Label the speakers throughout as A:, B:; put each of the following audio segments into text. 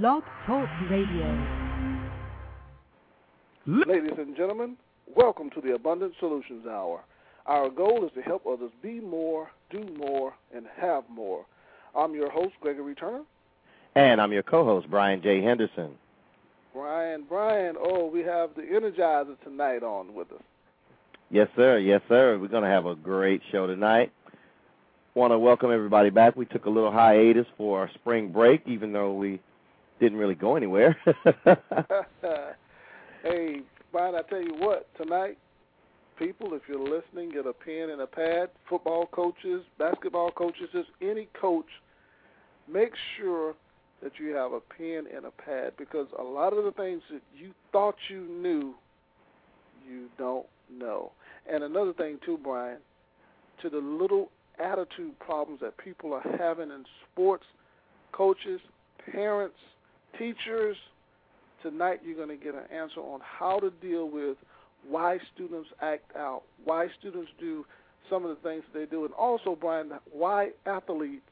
A: Blog Talk Radio.
B: Ladies and gentlemen, welcome to the Abundant Solutions Hour. Our goal is to help others be more, do more, and have more. I'm your host, Gregory Turner.
C: And I'm your co-host, Brian J. Henderson.
B: Brian, Brian, oh, we have the Energizer tonight on with us.
C: Yes, sir. Yes, sir. We're going to have a great show tonight. Want to welcome everybody back. We took a little hiatus for our spring break, even though we didn't really go anywhere.
B: hey, Brian, I tell you what, tonight, people, if you're listening, get a pen and a pad. Football coaches, basketball coaches, just any coach, make sure that you have a pen and a pad because a lot of the things that you thought you knew, you don't know. And another thing, too, Brian, to the little attitude problems that people are having in sports, coaches, parents, teachers, tonight you're going to get an answer on how to deal with why students act out, why students do some of the things they do, and also, Brian, why athletes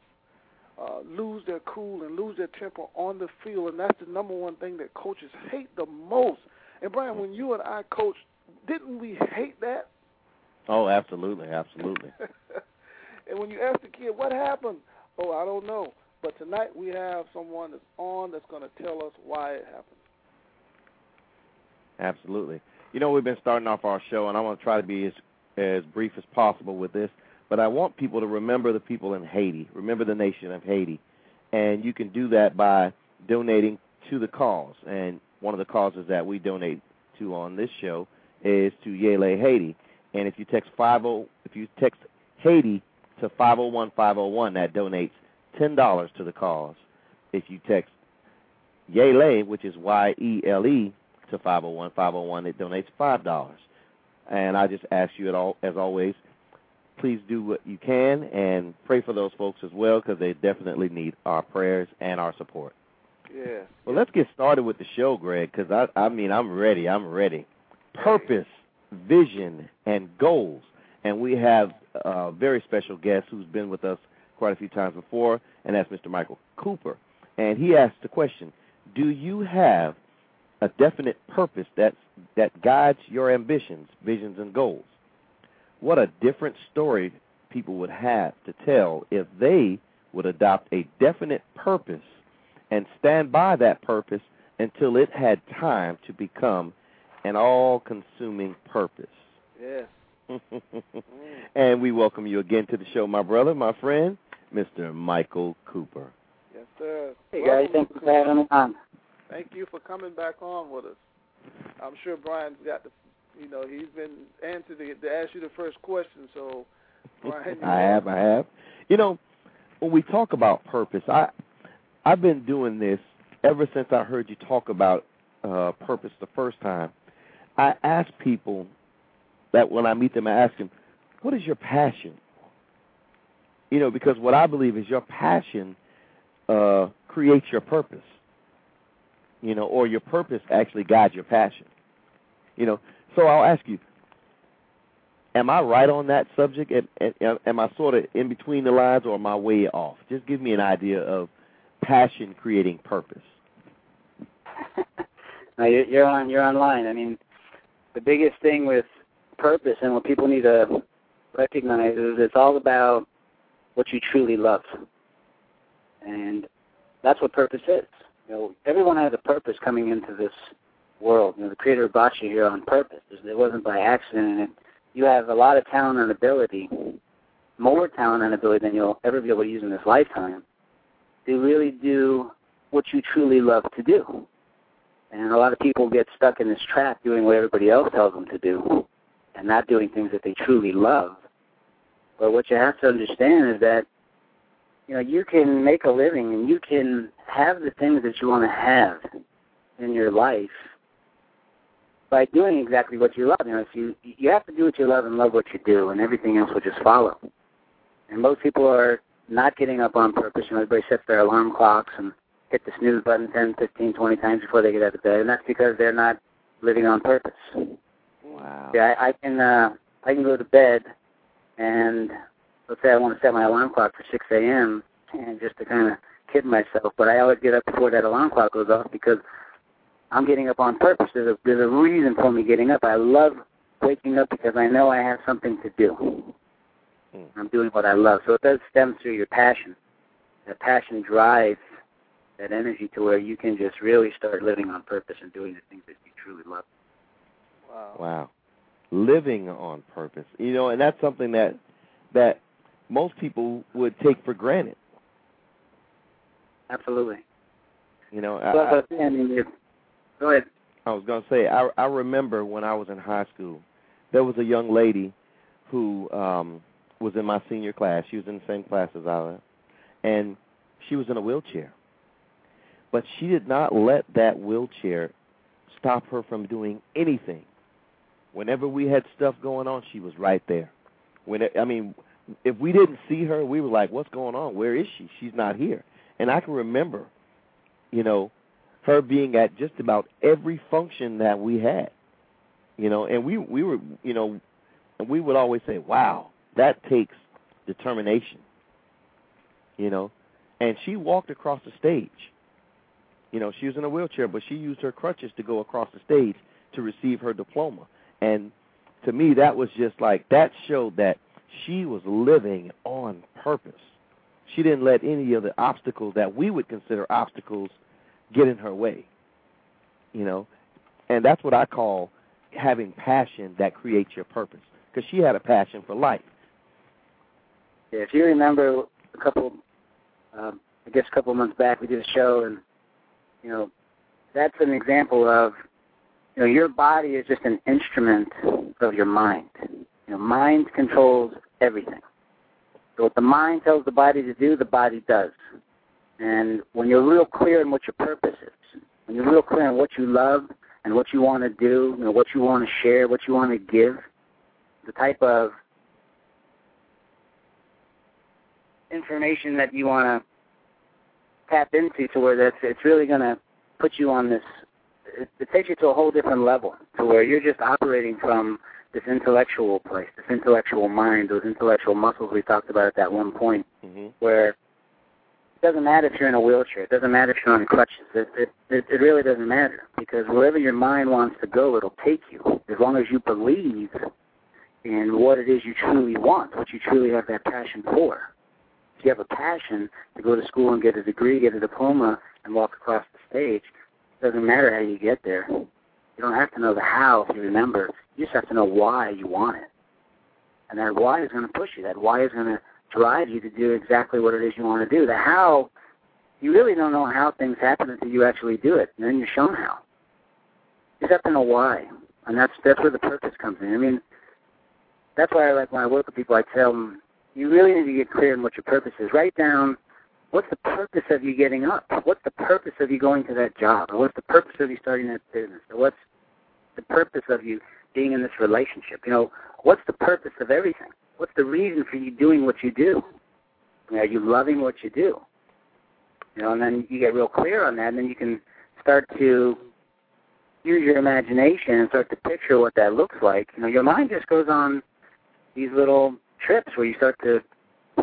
B: uh, lose their cool and lose their temper on the field, and that's the number one thing that coaches hate the most. And Brian, when you and I coached, didn't we hate that?
C: Oh, absolutely, absolutely.
B: and when you ask the kid what happened, oh, I don't know. But tonight we have someone that's on that's going to tell us why it happened.
C: Absolutely. You know, we've been starting off our show, and I want to try to be as as brief as possible with this. But I want people to remember the people in Haiti, remember the nation of Haiti, and you can do that by donating to the cause. And one of the causes that we donate to on this show is to Yele Haiti. And if you text five oh, if you text Haiti to five zero oh one five zero oh one, that donates ten dollars to the cause. If you text Yele, which is Y E L E, to 501 501. It donates five dollars. And I just ask you, at all, as always, please do what you can and pray for those folks as well because they definitely need our prayers and our support.
B: Yeah.
C: Well, let's get started with the show, Greg, because I, I mean, I'm ready. I'm ready. Purpose, vision, and goals. And we have a very special guest who's been with us quite a few times before, and that's Mr. Michael Cooper. And he asked the question Do you have a definite purpose that that guides your ambitions, visions, and goals. What a different story people would have to tell if they would adopt a definite purpose and stand by that purpose until it had time to become an all-consuming purpose.
B: Yes. Mm.
C: and we welcome you again to the show, my brother, my friend, Mr. Michael Cooper.
B: Yes, sir.
D: Hey guys, thanks for having me on.
B: Thank you for coming back on with us. I'm sure Brian's got the, you know, he's been answered to, to ask you the first question. So, Brian,
C: I have, I have. You know, when we talk about purpose, I, I've been doing this ever since I heard you talk about uh, purpose the first time. I ask people that when I meet them, I ask them, "What is your passion?" You know, because what I believe is your passion uh, creates your purpose you know, or your purpose actually guides your passion. You know, so I'll ask you, am I right on that subject? Am, am, I sort of in between the lines, or am I way off? Just give me an idea of passion creating purpose.
D: no, you're on you're online. I mean, the biggest thing with purpose and what people need to recognize is it's all about what you truly love, and that's what purpose is. You know, everyone has a purpose coming into this world. You know, the Creator brought you here on purpose. It wasn't by accident. And you have a lot of talent and ability, more talent and ability than you'll ever be able to use in this lifetime, to really do what you truly love to do. And a lot of people get stuck in this trap doing what everybody else tells them to do and not doing things that they truly love. But what you have to understand is that you know, you can make a living and you can have the things that you want to have in your life by doing exactly what you love. You know, if you you have to do what you love and love what you do, and everything else will just follow. And most people are not getting up on purpose. You know, everybody sets their alarm clocks and hit the snooze button 10, 15, 20 times before they get out of bed, and that's because they're not living on purpose.
C: Wow.
D: Yeah, I, I can uh, I can go to bed and let's say I want to set my alarm clock for 6 a.m. and just to kind of kid myself, but I always get up before that alarm clock goes off because I'm getting up on purpose. There's a there's a reason for me getting up. I love waking up because I know I have something to do.
C: Mm.
D: I'm doing what I love. So it does stem through your passion. That passion drives that energy to where you can just really start living on purpose and doing the things that you truly love.
B: Wow.
C: Wow. Living on purpose. You know, and that's something that that most people would take for granted.
D: Absolutely.
C: You know,
D: Well,
C: I,
D: I mean, go ahead.
C: I was going to say I I remember when I was in high school, there was a young lady who um was in my senior class. She was in the same class as I was, and she was in a wheelchair. But she did not let that wheelchair stop her from doing anything. Whenever we had stuff going on, she was right there. When it, I mean, if we didn't see her, we were like, "What's going on? Where is she? She's not here." And I can remember, you know, her being at just about every function that we had. You know, and we we were, you know, and we would always say, "Wow, that takes determination." You know, and she walked across the stage. You know, she was in a wheelchair, but she used her crutches to go across the stage to receive her diploma. And to me, that was just like that showed that she was living on purpose. She didn't let any of the obstacles that we would consider obstacles get in her way. You know, and that's what I call having passion that creates your purpose. Because she had a passion for life.
D: Yeah, if you remember a couple, um, I guess a couple months back, we did a show, and you know, that's an example of, know, your body is just an instrument of your mind. You know, mind controls everything. So what the mind tells the body to do, the body does. And when you're real clear on what your purpose is, when you're real clear on what you love and what you want to do, you know, what you want to share, what you want to give, the type of information that you want to tap into to where that's it's really going to put you on this it, it takes you to a whole different level to where you're just operating from this intellectual place, this intellectual mind, those intellectual muscles we talked about at that one point,
C: Mm-hmm.
D: where it doesn't matter if you're in a wheelchair, it doesn't matter if you're on crutches, it, it, it, it really doesn't matter because wherever your mind wants to go, it'll take you as long as you believe in what it is you truly want, what you truly have that passion for. If you have a passion to go to school and get a degree, get a diploma, and walk across the stage, doesn't matter how you get there. You don't have to know the how if you remember. You just have to know why you want it. And that why is going to push you. That why is going to drive you to do exactly what it is you want to do. The how, you really don't know how things happen until you actually do it, and then you're shown how. You just have to know why, and that's that's where the purpose comes in. I mean, that's why I like when I work with people. I tell them, you really need to get clear on what your purpose is. Write down what's the purpose of you getting up? What's the purpose of you going to that job? Or what's the purpose of you starting that business? Or what's the purpose of you being in this relationship? You know, what's the purpose of everything? What's the reason for you doing what you do? Are you loving what you do? You know, and then you get real clear on that, and then you can start to use your imagination and start to picture what that looks like. You know, your mind just goes on these little trips where you start to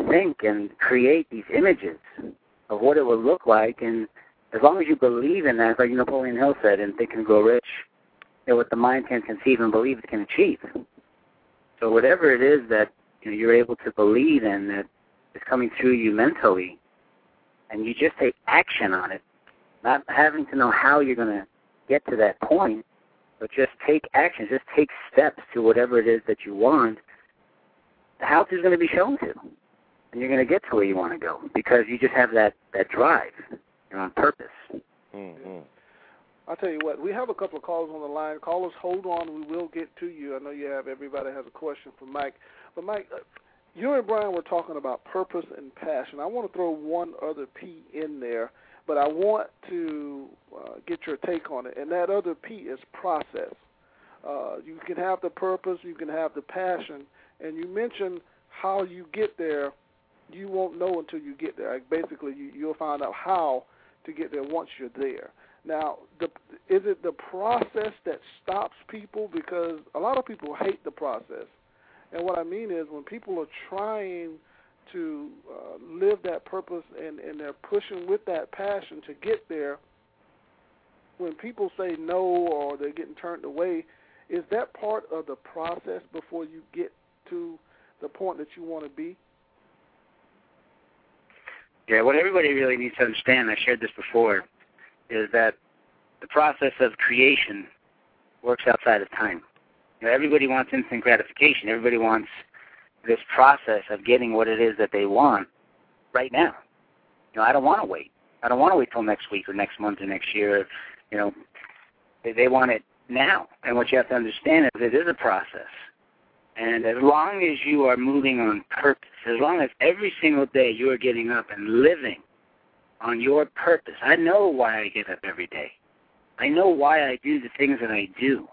D: think and create these images of what it would look like, and as long as you believe in that, like Napoleon Hill said in Think and Grow Rich, know, what the mind can conceive and believe it can achieve. So whatever it is that you know, you're able to believe in that is coming through you mentally, and you just take action on it, not having to know how you're going to get to that point, but just take action, just take steps to whatever it is that you want. The house is going to be shown to, and you're going to get to where you want to go because you just have that that drive. You're on purpose.
C: Mm-hmm.
B: I'll tell you what, we have a couple of calls on the line. Callers, hold on. We will get to you. I know you have everybody has a question for Mike. But, Mike, uh, you and Brian were talking about purpose and passion. I want to throw one other P in there, but I want to uh, get your take on it. And that other P is process. Uh, you can have the purpose, you can have the passion, and you mentioned how you get there. You won't know until you get there. Like basically, you, you'll find out how to get there once you're there. Now, the, is it the process that stops people? Because a lot of people hate the process. And what I mean is when people are trying to uh, live that purpose and, and they're pushing with that passion to get there, when people say no or they're getting turned away, is that part of the process before you get to the point that you want to be?
D: Yeah, what everybody really needs to understand, I shared this before, is that the process of creation works outside of time. You know, everybody wants instant gratification. Everybody wants this process of getting what it is that they want right now. You know, I don't want to wait. I don't want to wait till next week or next month or next year. You know, they, they want it now. And what you have to understand is it is a process. And as long as you are moving on purpose, as long as every single day you are getting up and living on your purpose, I know why I get up every day. I know why I do the things that I do.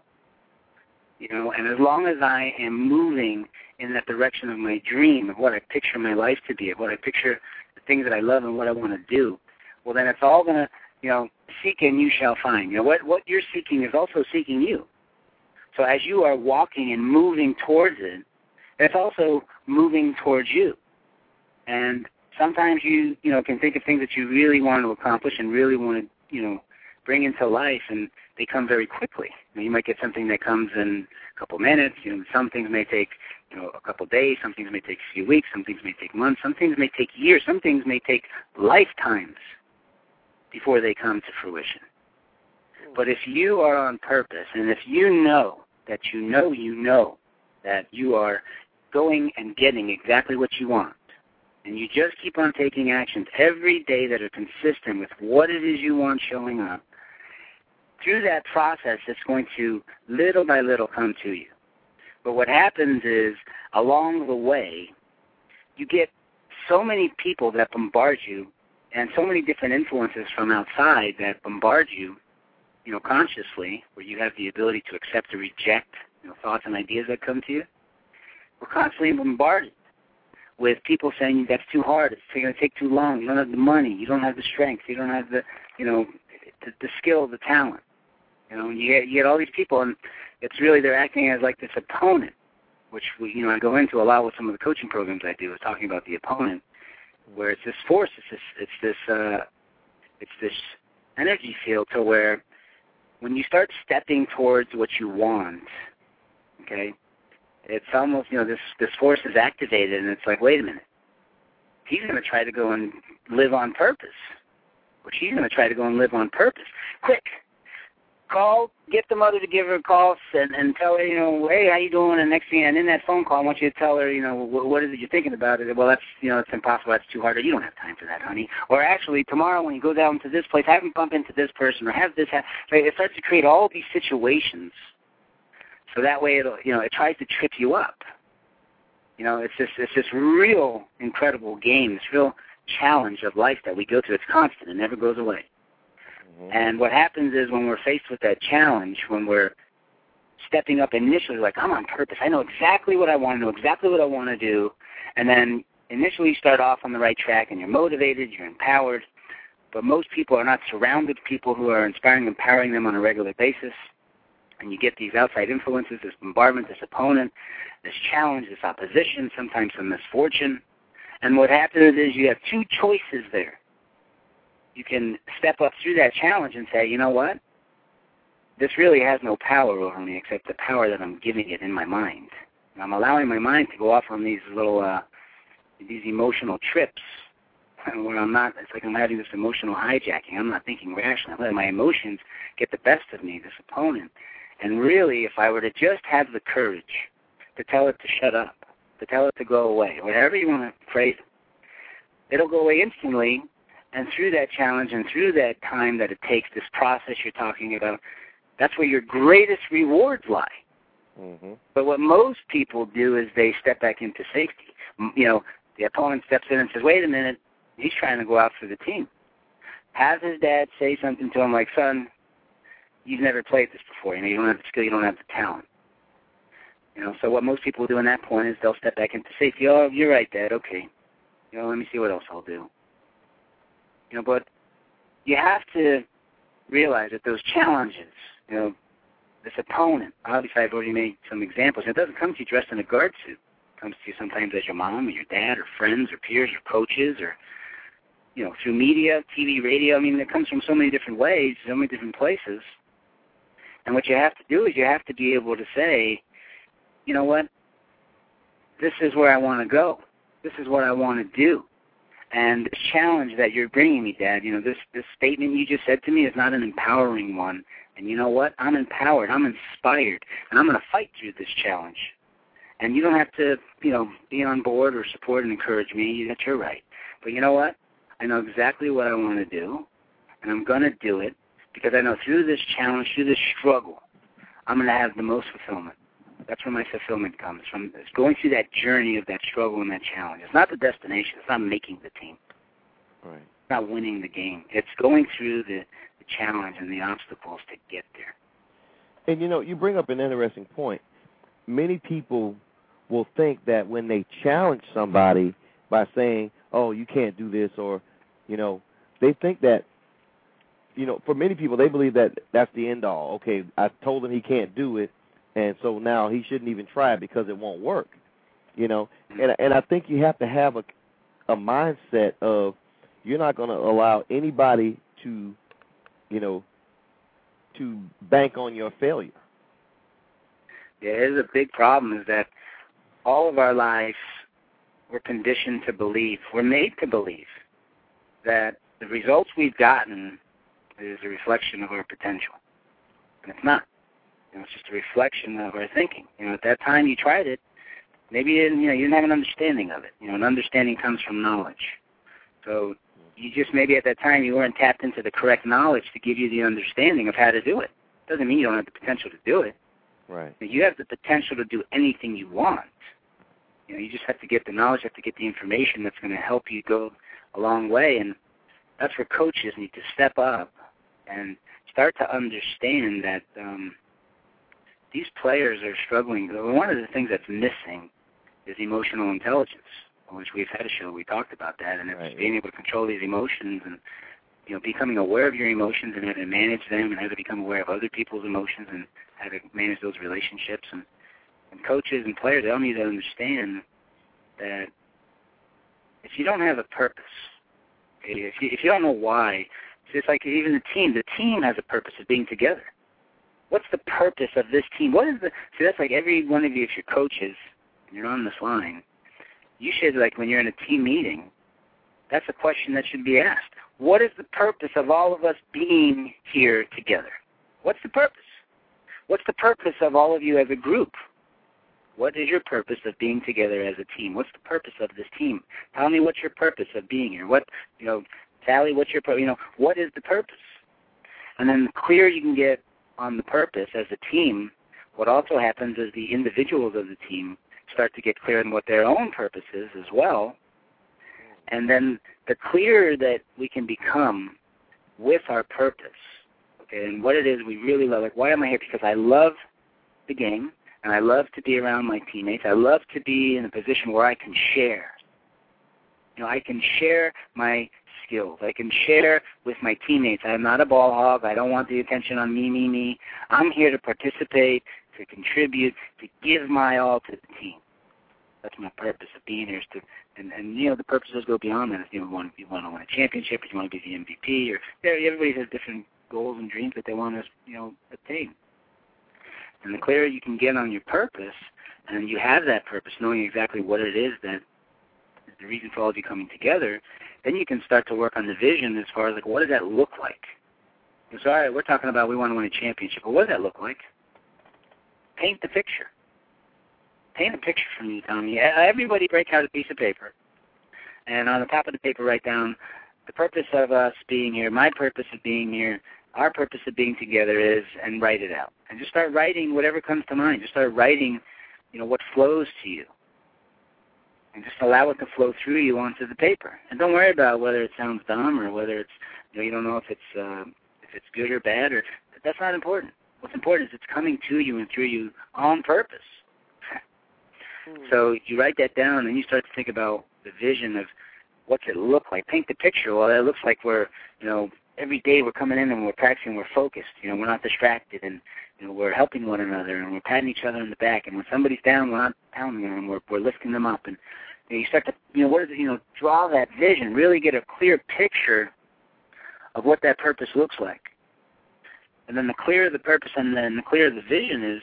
D: You know, and as long as I am moving in that direction of my dream, of what I picture my life to be, of what I picture the things that I love and what I want to do, well, then it's all going to, you know, seek and you shall find. You know, what, what you're seeking is also seeking you. So as you are walking and moving towards it, it's also moving towards you. And sometimes you, you know, can think of things that you really want to accomplish and really want to, you know, bring into life, and they come very quickly. You, might get something that comes in a couple minutes. You know, some things may take you know a couple days. Some things may take a few weeks. Some things may take months. Some things may take years. Some things may take lifetimes before they come to fruition. But if you are on purpose, and if you know that you know you know that you are going and getting exactly what you want, and you just keep on taking actions every day that are consistent with what it is you want showing up, through that process, it's going to little by little come to you. But what happens is, along the way, you get so many people that bombard you and so many different influences from outside that bombard you, you know, consciously, where you have the ability to accept or reject, you know, thoughts and ideas that come to you. We're constantly bombarded with people saying that's too hard, it's going to take too long, you don't have the money, you don't have the strength, you don't have the, you know, the, the skill, the talent. You know, you get you get all these people, and it's really they're acting as like this opponent, which we, you know, I go into a lot with some of the coaching programs I do, is talking about the opponent, where it's this force, it's this, it's this, uh, it's this energy field to where when you start stepping towards what you want, okay, it's almost you know this this force is activated, and it's like, wait a minute, he's going to try to go and live on purpose, or she's going to try to go and live on purpose. Quick, call, get the mother to give her a call and, and tell her, you know, hey, how you doing? And next thing, and in that phone call, I want you to tell her, you know, what, what is it you're thinking about it? Well, that's, you know, it's impossible. That's too hard. Or you don't have time for that, honey. Or actually, tomorrow when you go down to this place, have him bump into this person or have this. Have, right? It starts to create all these situations. So that way, it'll, you know, it tries to trip you up. You know, it's this, it's this real incredible game, this real challenge of life that we go through. It's constant. It never goes away. Mm-hmm. And what happens is when we're faced with that challenge, when we're stepping up initially, like, I'm on purpose. I know exactly what I want to know, exactly what I want to do. And then initially you start off on the right track and you're motivated, you're empowered. But most people are not surrounded with people who are inspiring, and empowering them on a regular basis. And you get these outside influences, this bombardment, this opponent, this challenge, this opposition, sometimes some misfortune. And what happens is you have two choices there you can step up through that challenge and say, you know what? This really has no power over me except the power that I'm giving it in my mind. And I'm allowing my mind to go off on these little, uh, these emotional trips where I'm not, it's like I'm having this emotional hijacking. I'm not thinking rationally. I'm letting my emotions get the best of me, this opponent. And really, if I were to just have the courage to tell it to shut up, to tell it to go away, whatever you want to phrase it, it'll go away instantly and through that challenge and through that time that it takes, this process you're talking about, that's where your greatest rewards lie. Mm-hmm. But what most people do is they step back into safety. You know, the opponent steps in and says, wait a minute, he's trying to go out for the team. Have his dad say something to him like, son, you've never played this before. You know, you don't have the skill, you don't have the talent. You know, so what most people do in that point is they'll step back into safety. Oh, you're right, Dad. Okay. You know, let me see what else I'll do. Know, but you have to realize that those challenges, you know, this opponent, obviously I've already made some examples. It doesn't come to you dressed in a guard suit. It comes to you sometimes as your mom or your dad or friends or peers or coaches or you know through media, TV, radio. I mean, it comes from so many different ways, so many different places. And what you have to do is you have to be able to say, you know what, this is where I want to go. This is what I want to do. And challenge that you're bringing me, Dad, you know, this this statement you just said to me is not an empowering one. And you know what? I'm empowered. I'm inspired, and I'm going to fight through this challenge. And you don't have to, you know, be on board or support and encourage me. That's your right. But you know what? I know exactly what I want to do, and I'm going to do it because I know through this challenge, through this struggle, I'm going to have the most fulfillment. That's where my fulfillment comes from. It's going through that journey of that struggle and that challenge. It's not the destination. It's not making the team.
C: Right.
D: It's not winning the game. It's going through the, the challenge and the obstacles to get there.
C: And you know, you bring up an interesting point. Many people will think that when they challenge somebody by saying, "Oh, you can't do this," or you know, they think that you know, for many people, they believe that that's the end all. Okay, I told him he can't do it, and so now he shouldn't even try it because it won't work. You know, mm-hmm. and and I think you have to have a a mindset of you're not going to allow anybody to, you know, to bank on your failure.
D: Yeah, it is a big problem is that all of our lives we're conditioned to believe, we're made to believe that the results we've gotten is a reflection of our potential. And it's not. You know, it's just a reflection of our thinking. You know, at that time you tried it, maybe you didn't, you know, you didn't have an understanding of it. You know, an understanding comes from knowledge. So you just maybe at that time you weren't tapped into the correct knowledge to give you the understanding of how to do it. Doesn't mean you don't have the potential to do it.
C: Right.
D: You have the potential to do anything you want. You know, you just have to get the knowledge, you have to get the information that's going to help you go a long way. And that's where coaches need to step up and start to understand that um, these players are struggling. One of the things that's missing is emotional intelligence, which we've had a show we talked about that, and it's
C: right.
D: being able to control these emotions and you know becoming aware of your emotions and how to manage them and how to become aware of other people's emotions and how to manage those relationships and and coaches and players they all need to understand that if you don't have a purpose, if you if you don't know why, it's like even the team. The team has a purpose of being together. What's the purpose of this team? What is the see? That's like every one of you, if you're coaches, you're on this line, you should like when you're in a team meeting. That's a question that should be asked. What is the purpose of all of us being here together? What's the purpose? What's the purpose of all of you as a group? What is your purpose of being together as a team? What's the purpose of this team? Tell me what's your purpose of being here. What you know, Sally, what's your you know, what is the purpose? And then the clearer you can get on the purpose as a team, what also happens is the individuals of the team start to get clear on what their own purpose is as well. And then the clearer that we can become with our purpose, okay, and what it is we really love. Like, why am I here? Because I love the game, and I love to be around my teammates. I love to be in a position where I can share. You know, I can share my skills. I can share with my teammates. I'm not a ball hog. I don't want the attention on me, me, me. I'm here to participate, to contribute, to give my all to the team. That's my purpose of being here. Is to, and, and you know, the purposes go beyond that. If you want, you want to win a championship, or you want to be the MVP, or everybody has different goals and dreams that they want to, you know, attain. And the clearer you can get on your purpose, and you have that purpose, knowing exactly what it is that the reason for all of you coming together, then you can start to work on the vision as far as like what does that look like. So, all right, we're talking about we want to win a championship, but what does that look like? Paint the picture. Paint a picture for me, Tommy. Everybody break out a piece of paper, and on the top of the paper write down the purpose of us being here, my purpose of being here, our purpose of being together is, and write it out. And just start writing whatever comes to mind. Just start writing, you know, what flows to you. And just allow it to flow through you onto the paper. And don't worry about whether it sounds dumb or whether it's, you know, you don't know if it's, uh, if it's good or bad or, that's not important. What's important is it's coming to you and through you on purpose. So you write that down and you start to think about the vision of what's it look like. Paint the picture. Well, it looks like we're, you know, every day we're coming in and we're practicing, we're focused. You know, we're not distracted, and you know, we're helping one another, and we're patting each other on the back. And when somebody's down, we're not pounding them, we're we're lifting them up. And you, know, you start to, you know, what is it? You know, draw that vision, really get a clear picture of what that purpose looks like. And then the clearer the purpose, and then the clearer the vision is,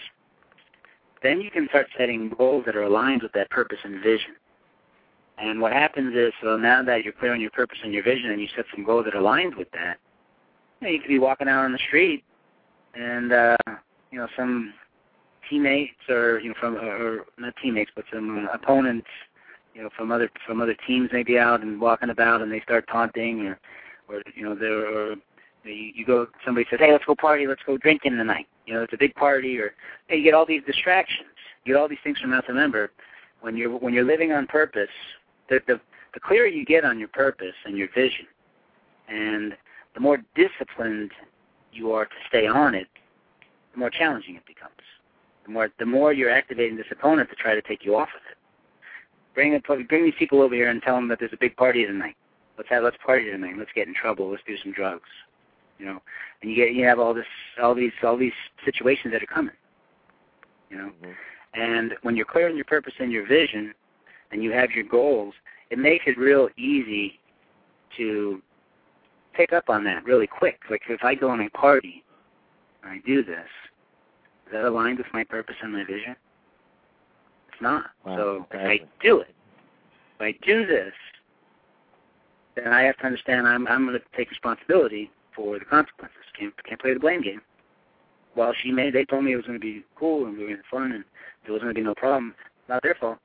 D: then you can start setting goals that are aligned with that purpose and vision. And what happens is, so now that you're clear on your purpose and your vision, and you set some goals that are aligned with that, you, know, you could be walking out on the street, and uh, you know some teammates or you know from or not teammates, but some opponents, you know from other from other teams maybe out and walking about, and they start taunting or or you know they're or you, you go somebody says, hey, let's go party, let's go drinking tonight. You know, it's a big party, or hey, you get all these distractions, you get all these things from out. Remember, when you're when you're living on purpose, the, the the clearer you get on your purpose and your vision, and the more disciplined you are to stay on it, the more challenging it becomes. The more the more you're activating this opponent to try to take you off of it. Bring bring these people over here and tell them that there's a big party tonight. Let's have let's party tonight. Let's get in trouble. Let's do some drugs. You know, and you get you have all this all these all these situations that are coming. You know, mm-hmm. and when you're clear on your purpose and your vision, and you have your goals, it makes it real easy to pick up on that really quick. Like if I go on a party and I do this, is that aligned with my purpose and my vision? It's not.
C: Wow,
D: so
C: exactly.
D: if I do it, if I do this, then I have to understand I'm I'm going to take responsibility for the consequences. Can't can't play the blame game. Well, she made. They told me it was going to be cool and we were going to have fun and there was going to be no problem. Not their fault.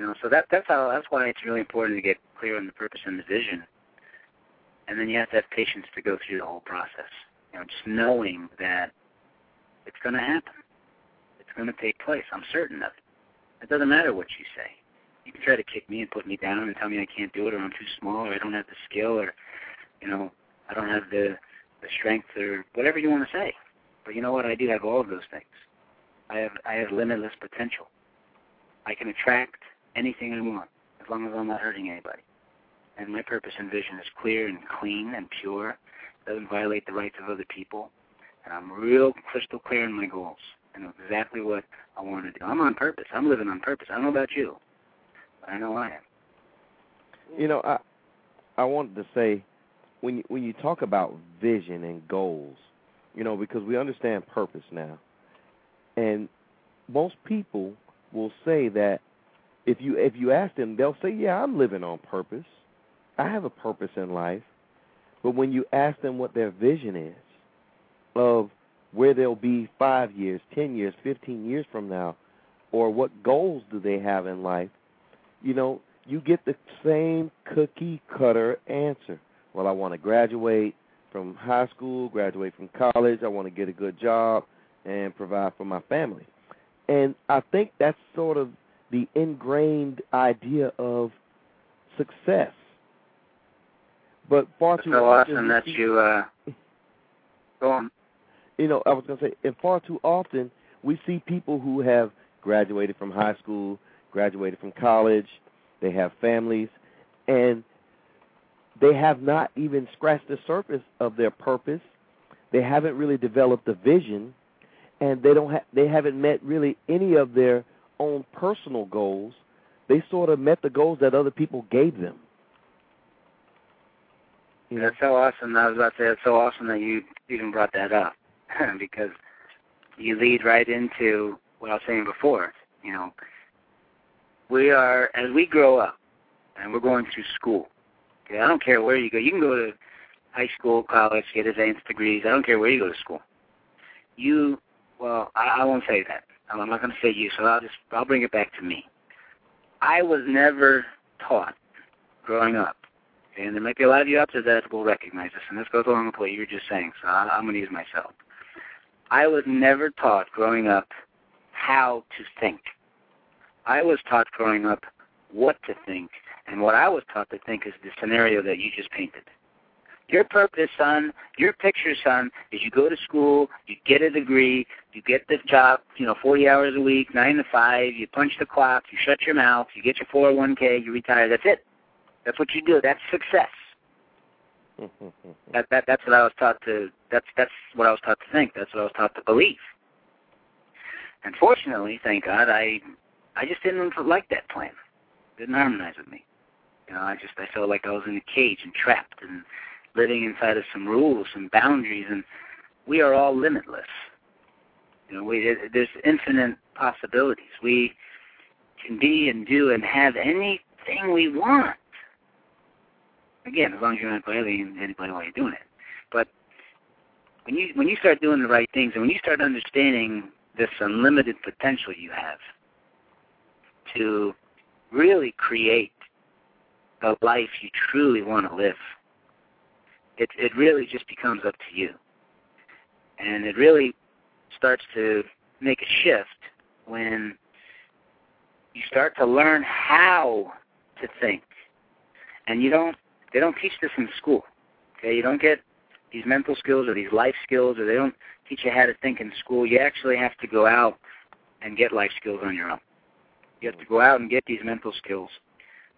D: You know, so that that's how that's why it's really important to get clear on the purpose and the vision. And then you have to have patience to go through the whole process. You know, just knowing that it's going to happen. It's going to take place. I'm certain of it. It doesn't matter what you say. You can try to kick me and put me down and tell me I can't do it or I'm too small or I don't have the skill or, you know, I don't have the the strength or whatever you want to say. But you know what? I do have all of those things. I have I have limitless potential. I can attract anything I want as long as I'm not hurting anybody. And my purpose and vision is clear and clean and pure. Doesn't violate the rights of other people. And I'm real crystal clear in my goals. Know exactly what I want to do. I'm on purpose. I'm living on purpose. I don't know about you, but I know I am.
C: You know, I I wanted to say when you, when you talk about vision and goals, you know, because we understand purpose now, and most people will say that if you if you ask them, they'll say, "Yeah, I'm living on purpose. I have a purpose in life." But when you ask them what their vision is of where they'll be five years, ten years, fifteen years from now, or what goals do they have in life, you know, you get the same cookie cutter answer. Well, I want to graduate from high school, graduate from college. I want to get a good job and provide for my family. And I think that's sort of the ingrained idea of success. But far too
D: so
C: often,
D: awesome that you uh, go on.
C: You know, I was going to say, and far too often we see people who have graduated from high school, graduated from college, they have families, and they have not even scratched the surface of their purpose. They haven't really developed a vision, and they don't ha- they haven't met really any of their own personal goals. They sort of met the goals that other people gave them.
D: You know? That's so awesome. I was about to say it's so awesome that you even brought that up because you lead right into what I was saying before. You know, we are as we grow up and we're going through school Okay, I don't care where you go. You can go to high school, college, get advanced degrees. I don't care where you go to school. You, well, I, I won't say that. I'm not going to say you, so I'll just I'll bring it back to me. I was never taught growing up, and there might be a lot of you out there that will recognize this, and this goes along with what you were just saying. So I, I'm going to use myself. I was never taught growing up how to think. I was taught growing up what to think and what I was taught to think is the scenario that you just painted. Your purpose, son, your picture, son, is you go to school, you get a degree, you get the job, you know, 40 hours a week, 9 to 5, you punch the clock, you shut your mouth, you get your 401k, you retire. That's it. That's what you do. That's success. that that that's what I was taught to. That's that's what I was taught to think. That's what I was taught to believe. And fortunately, thank God, I I just didn't like that plan. It didn't harmonize with me. You know, I just I felt like I was in a cage and trapped and living inside of some rules, some boundaries, and we are all limitless. You know, we there's infinite possibilities. We can be and do and have anything we want. Again, as long as you're not violating anybody while you're doing it. But when you when you start doing the right things and when you start understanding this unlimited potential you have to really create the life you truly want to live, it it really just becomes up to you. And it really starts to make a shift when you start to learn how to think. And you don't they don't teach this in school. Okay, you don't get these mental skills or these life skills or they don't teach you how to think in school. You actually have to go out and get life skills on your own. You have to go out and get these mental skills.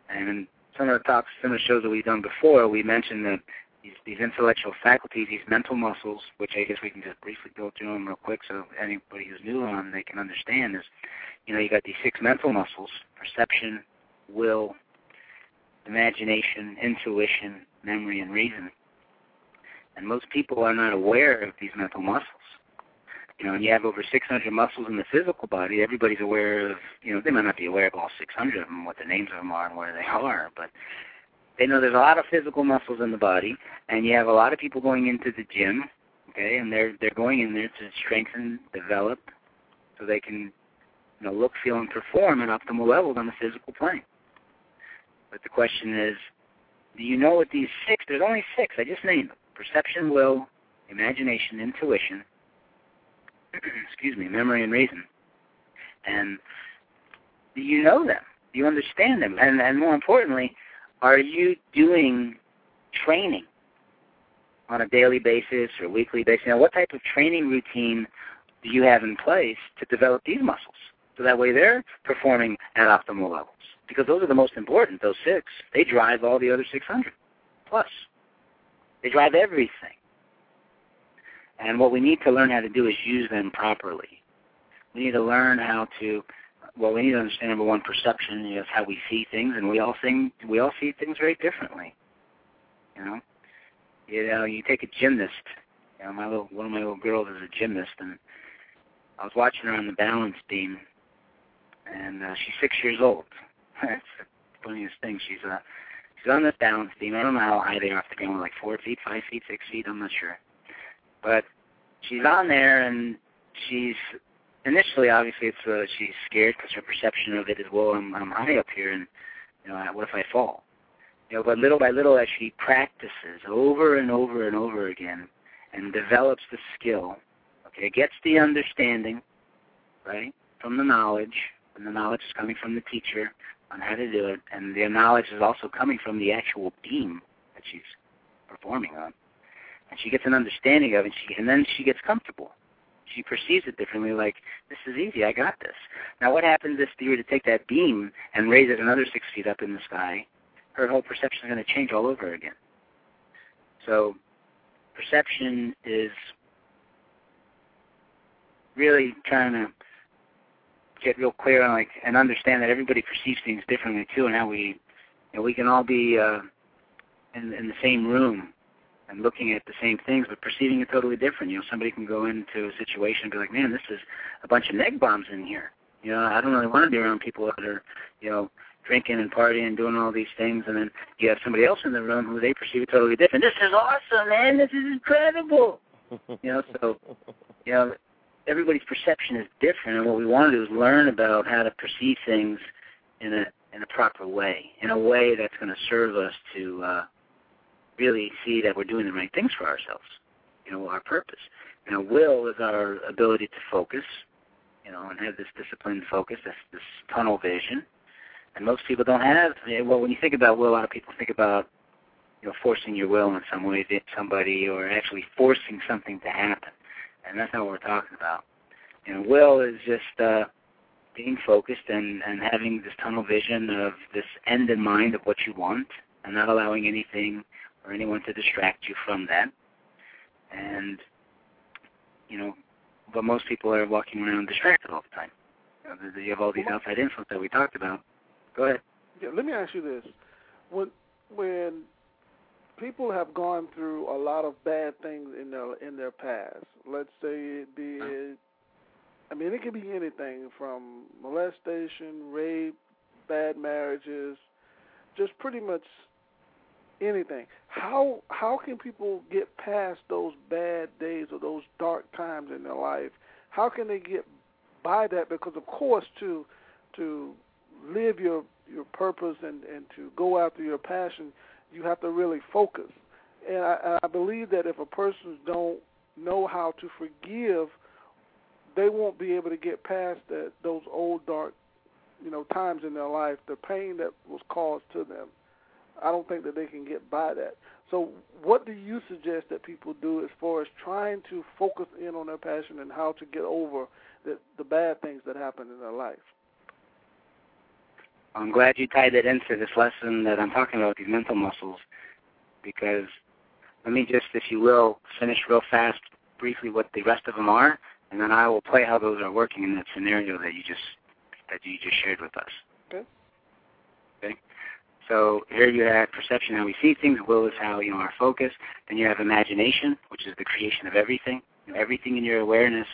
D: And in some of the talks, some of the shows that we've done before, we mentioned that these, these intellectual faculties, these mental muscles, which I guess we can just briefly go through them real quick so anybody who's new on they can understand is, you know, you got these six mental muscles, perception, will, imagination, intuition, memory, and reason. And most people are not aware of these mental muscles. You know, and you have over 600 muscles in the physical body. Everybody's aware of, you know, they might not be aware of all 600 of them, what the names of them are and where they are, but they know there's a lot of physical muscles in the body, and you have a lot of people going into the gym, okay, and they're they're going in there to strengthen, develop, so they can, you know, look, feel, and perform at optimal levels on the physical plane. But the question is, do you know what these six? There's only six. I just named them: perception, will, imagination, intuition. excuse me, memory and reason. And do you know them? Do you understand them? And and more importantly, are you doing training on a daily basis or weekly basis? Now, what type of training routine do you have in place to develop these muscles? So that way they're performing at optimal levels. Because those are the most important, those six. They drive all the other 600 plus. They drive everything. And what we need to learn how to do is use them properly. We need to learn how to well, we need to understand number one, perception is how we see things, and we all think we all see things very differently. You know, you know, you take a gymnast. You know, my little one of my little girls is a gymnast, and I was watching her on the balance beam, and uh, she's six years old. That's the funniest thing. She's uh, she's on this balance beam. I don't know how high they are off the ground, like four feet, five feet, six feet. I'm not sure, but she's on there, and she's initially, obviously, it's uh, she's scared because her perception of it is, well, I'm, I'm high up here, and you know, what if I fall? You know, but little by little, as she practices over and over and over again, and develops the skill, okay, gets the understanding, right, from the knowledge, and the knowledge is coming from the teacher on how to do it, and the knowledge is also coming from the actual beam that she's performing on, and she gets an understanding of it, and, she, and then she gets comfortable she perceives it differently, like, this is easy, I got this. Now what happens if you were to take that beam and raise it another six feet up in the sky? Her whole perception is going to change all over again. So perception is really trying to get real clear on like and understand that everybody perceives things differently too and how we you know, we can all be uh in in the same room and looking at the same things but perceiving it totally different. You know, somebody can go into a situation and be like, Man, this is a bunch of neg bombs in here. You know, I don't really want to be around people that are, you know, drinking and partying and doing all these things and then you have somebody else in the room who they perceive it totally different. This is awesome, man, this is incredible. you know, so you know, everybody's perception is different and what we want to do is learn about how to perceive things in a in a proper way, in a way that's going to serve us to uh really see that we're doing the right things for ourselves. You know, our purpose. Now, will is our ability to focus, you know, and have this disciplined focus, this this tunnel vision. And most people don't have. Well, when you think about will, a lot of people think about, you know, forcing your will in some way to somebody, or actually forcing something to happen. And that's not what we're talking about. You know, will is just uh, being focused and and having this tunnel vision of this end in mind of what you want, and not allowing anything or anyone to distract you from that. And you know, but most people are walking around distracted all the time. You, know, you have all these outside influence that we talked about. Go ahead.
B: Yeah, let me ask you this: when when people have gone through a lot of bad things in their in their past, let's say it be, uh-huh. I mean, it could be anything from molestation, rape, bad marriages, just pretty much anything. How how can people get past those bad days or those dark times in their life? How can they get by that? Because of course, to to live your your purpose and and to go after your passion, you have to really focus. And I, I believe that if a person don't know how to forgive, they won't be able to get past that those old dark, you know, times in their life, the pain that was caused to them. I don't think that they can get by that. So, what do you suggest that people do as far as trying to focus in on their passion and how to get over the, the bad things that happen in their life?
D: I'm glad you tied that into this lesson that I'm talking about, these mental muscles, because let me just, if you will, finish real fast, briefly what the rest of them are, and then I will play how those are working in that scenario that you just that you just shared with us. So here you have perception, how we see things. Will is how you know our focus. Then you have imagination, which is the creation of everything. You know, everything in your awareness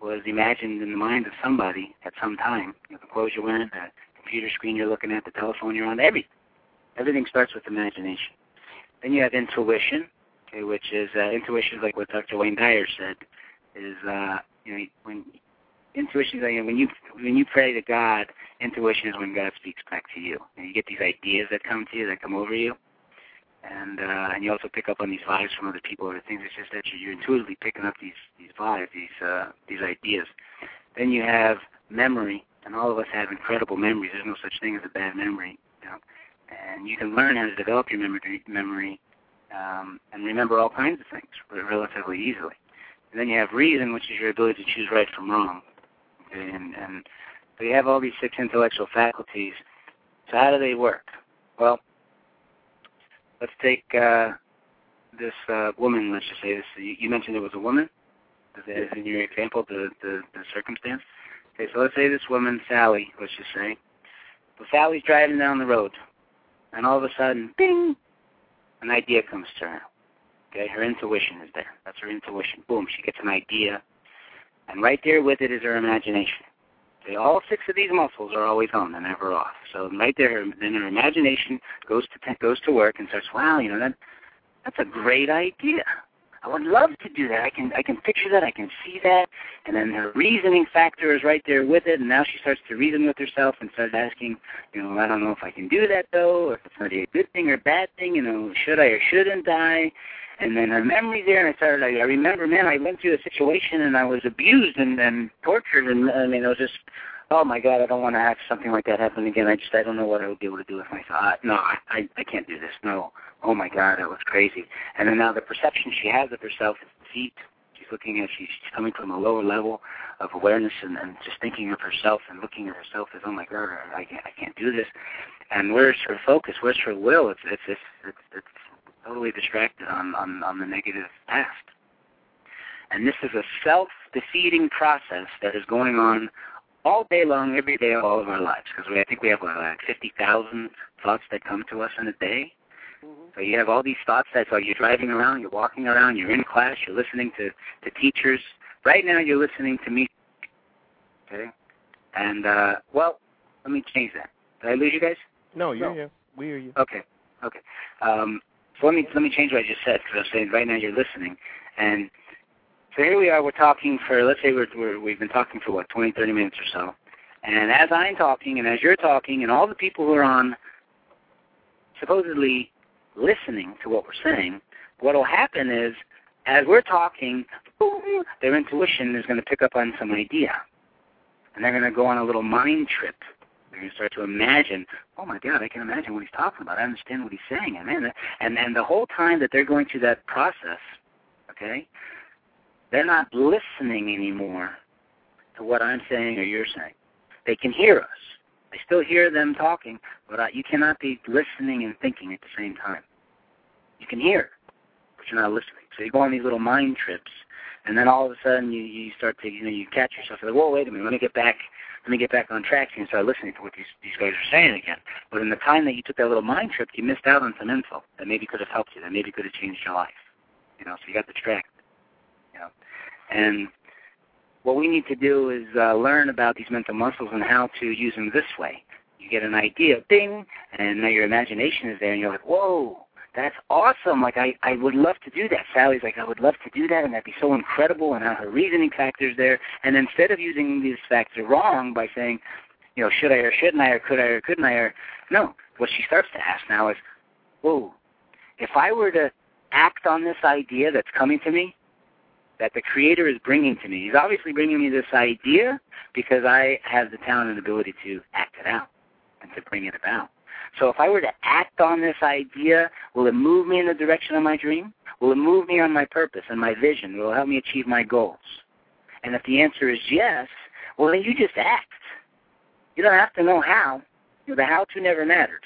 D: was imagined in the mind of somebody at some time. You know, the clothes you're wearing, the computer screen you're looking at, the telephone you're on, everything. Everything starts with imagination. Then you have intuition, okay, which is uh, intuition, is like what Dr. Wayne Dyer said, is uh, you know when intuition is like when you when you pray to God, intuition is when God speaks back to you, and you get these ideas that come to you, that come over you, and uh, and you also pick up on these vibes from other people or things. It's just that you're, intuitively picking up these these vibes, these uh, these ideas. Then you have memory, and all of us have incredible memories. There's no such thing as a bad memory, you know? and you can learn how to develop your memory memory um, and remember all kinds of things relatively easily. And then you have reason, which is your ability to choose right from wrong. And, and you have all these six intellectual faculties. So how do they work? Well, let's take uh, this uh, woman. Let's just say this. You, you mentioned it was a woman. Is in your example the, the the circumstance? Okay, so let's say this woman, Sally. Let's just say. So Sally's driving down the road, and all of a sudden, ding, an idea comes to her. Okay, her intuition is there. That's her intuition. Boom, she gets an idea. And right there with it is her imagination. Okay, all six of these muscles are always on, they're never off. So right there, then her imagination goes to goes to work and starts. Wow, you know that that's a great idea. I would love to do that. I can I can picture that. I can see that. And then her reasoning factor is right there with it. And now she starts to reason with herself and starts asking, you know, I don't know if I can do that though, or if it's going to be a good thing or a bad thing. You know, should I or shouldn't I? And then her memory there, and I started. I, I remember, man, I went through a situation and I was abused and and tortured, and I mean, it was just oh my god, I don't want to have something like that happen again. I just I don't know what I would be able to do with myself. No, I I, I can't do this. No. Oh my god, that was crazy. And then now the perception she has of herself is defeat. She's looking at she's, coming from a lower level of awareness and, and just thinking of herself and looking at herself as oh my god, I can't I can't do this. And where's her focus? Where's her will? It's it's it's it's, it's totally distracted on, on on the negative past. And this is a self-defeating process that is going on all day long, every day of all of our lives. Because I think we have like 50,000 thoughts that come to us in a day. Mm-hmm. So you have all these thoughts that so you're driving around, you're walking around, you're in class, you're listening to, to teachers. Right now you're listening to me. Okay? And, uh, well, let me change that. Did I lose you guys?
C: No, you're no. here. We hear you.
D: Okay. Okay. Um, so let me let me change what I just said because I was saying right now you're listening, and so here we are, we're talking for, let's say we're, we're, we've been talking for what, 20, 30 minutes or so. And as I'm talking and as you're talking and all the people who are on supposedly listening to what we're saying, what will happen is as we're talking, boom, their intuition is going to pick up on some idea. And they're going to go on a little mind trip. Going to start to imagine, oh my God, I can imagine what he's talking about. I understand what he's saying. And, man, and, and the whole time that they're going through that process, okay, they're not listening anymore to what I'm saying or you're saying. They can hear us. I still hear them talking, but I, you cannot be listening and thinking at the same time. You can hear, but you're not listening. So you go on these little mind trips, and then all of a sudden you you start to you know you catch yourself. You're like, whoa, wait a minute, let me get back. Let me get back on track and start listening to what these these guys are saying again. But in the time that you took that little mind trip, you missed out on some info that maybe could have helped you, that maybe could have changed your life. You know, so you got distracted. You know, and what we need to do is uh, learn about these mental muscles and how to use them this way. You get an idea, ding, and now your imagination is there, and you're like, whoa, that's awesome. Like, I, I would love to do that. Sally's like, I would love to do that, and that'd be so incredible, and now her reasoning factor's there. And instead of using these factors wrong by saying, you know, should I or shouldn't I, or could I or couldn't I, or no, what she starts to ask now is, whoa, if I were to act on this idea that's coming to me, that the Creator is bringing to me. He's obviously bringing me this idea because I have the talent and ability to act it out and to bring it about. So if I were to act on this idea, will it move me in the direction of my dream? Will it move me on my purpose and my vision? Will it help me achieve my goals? And if the answer is yes, well then you just act. You don't have to know how. You know, the how to never mattered.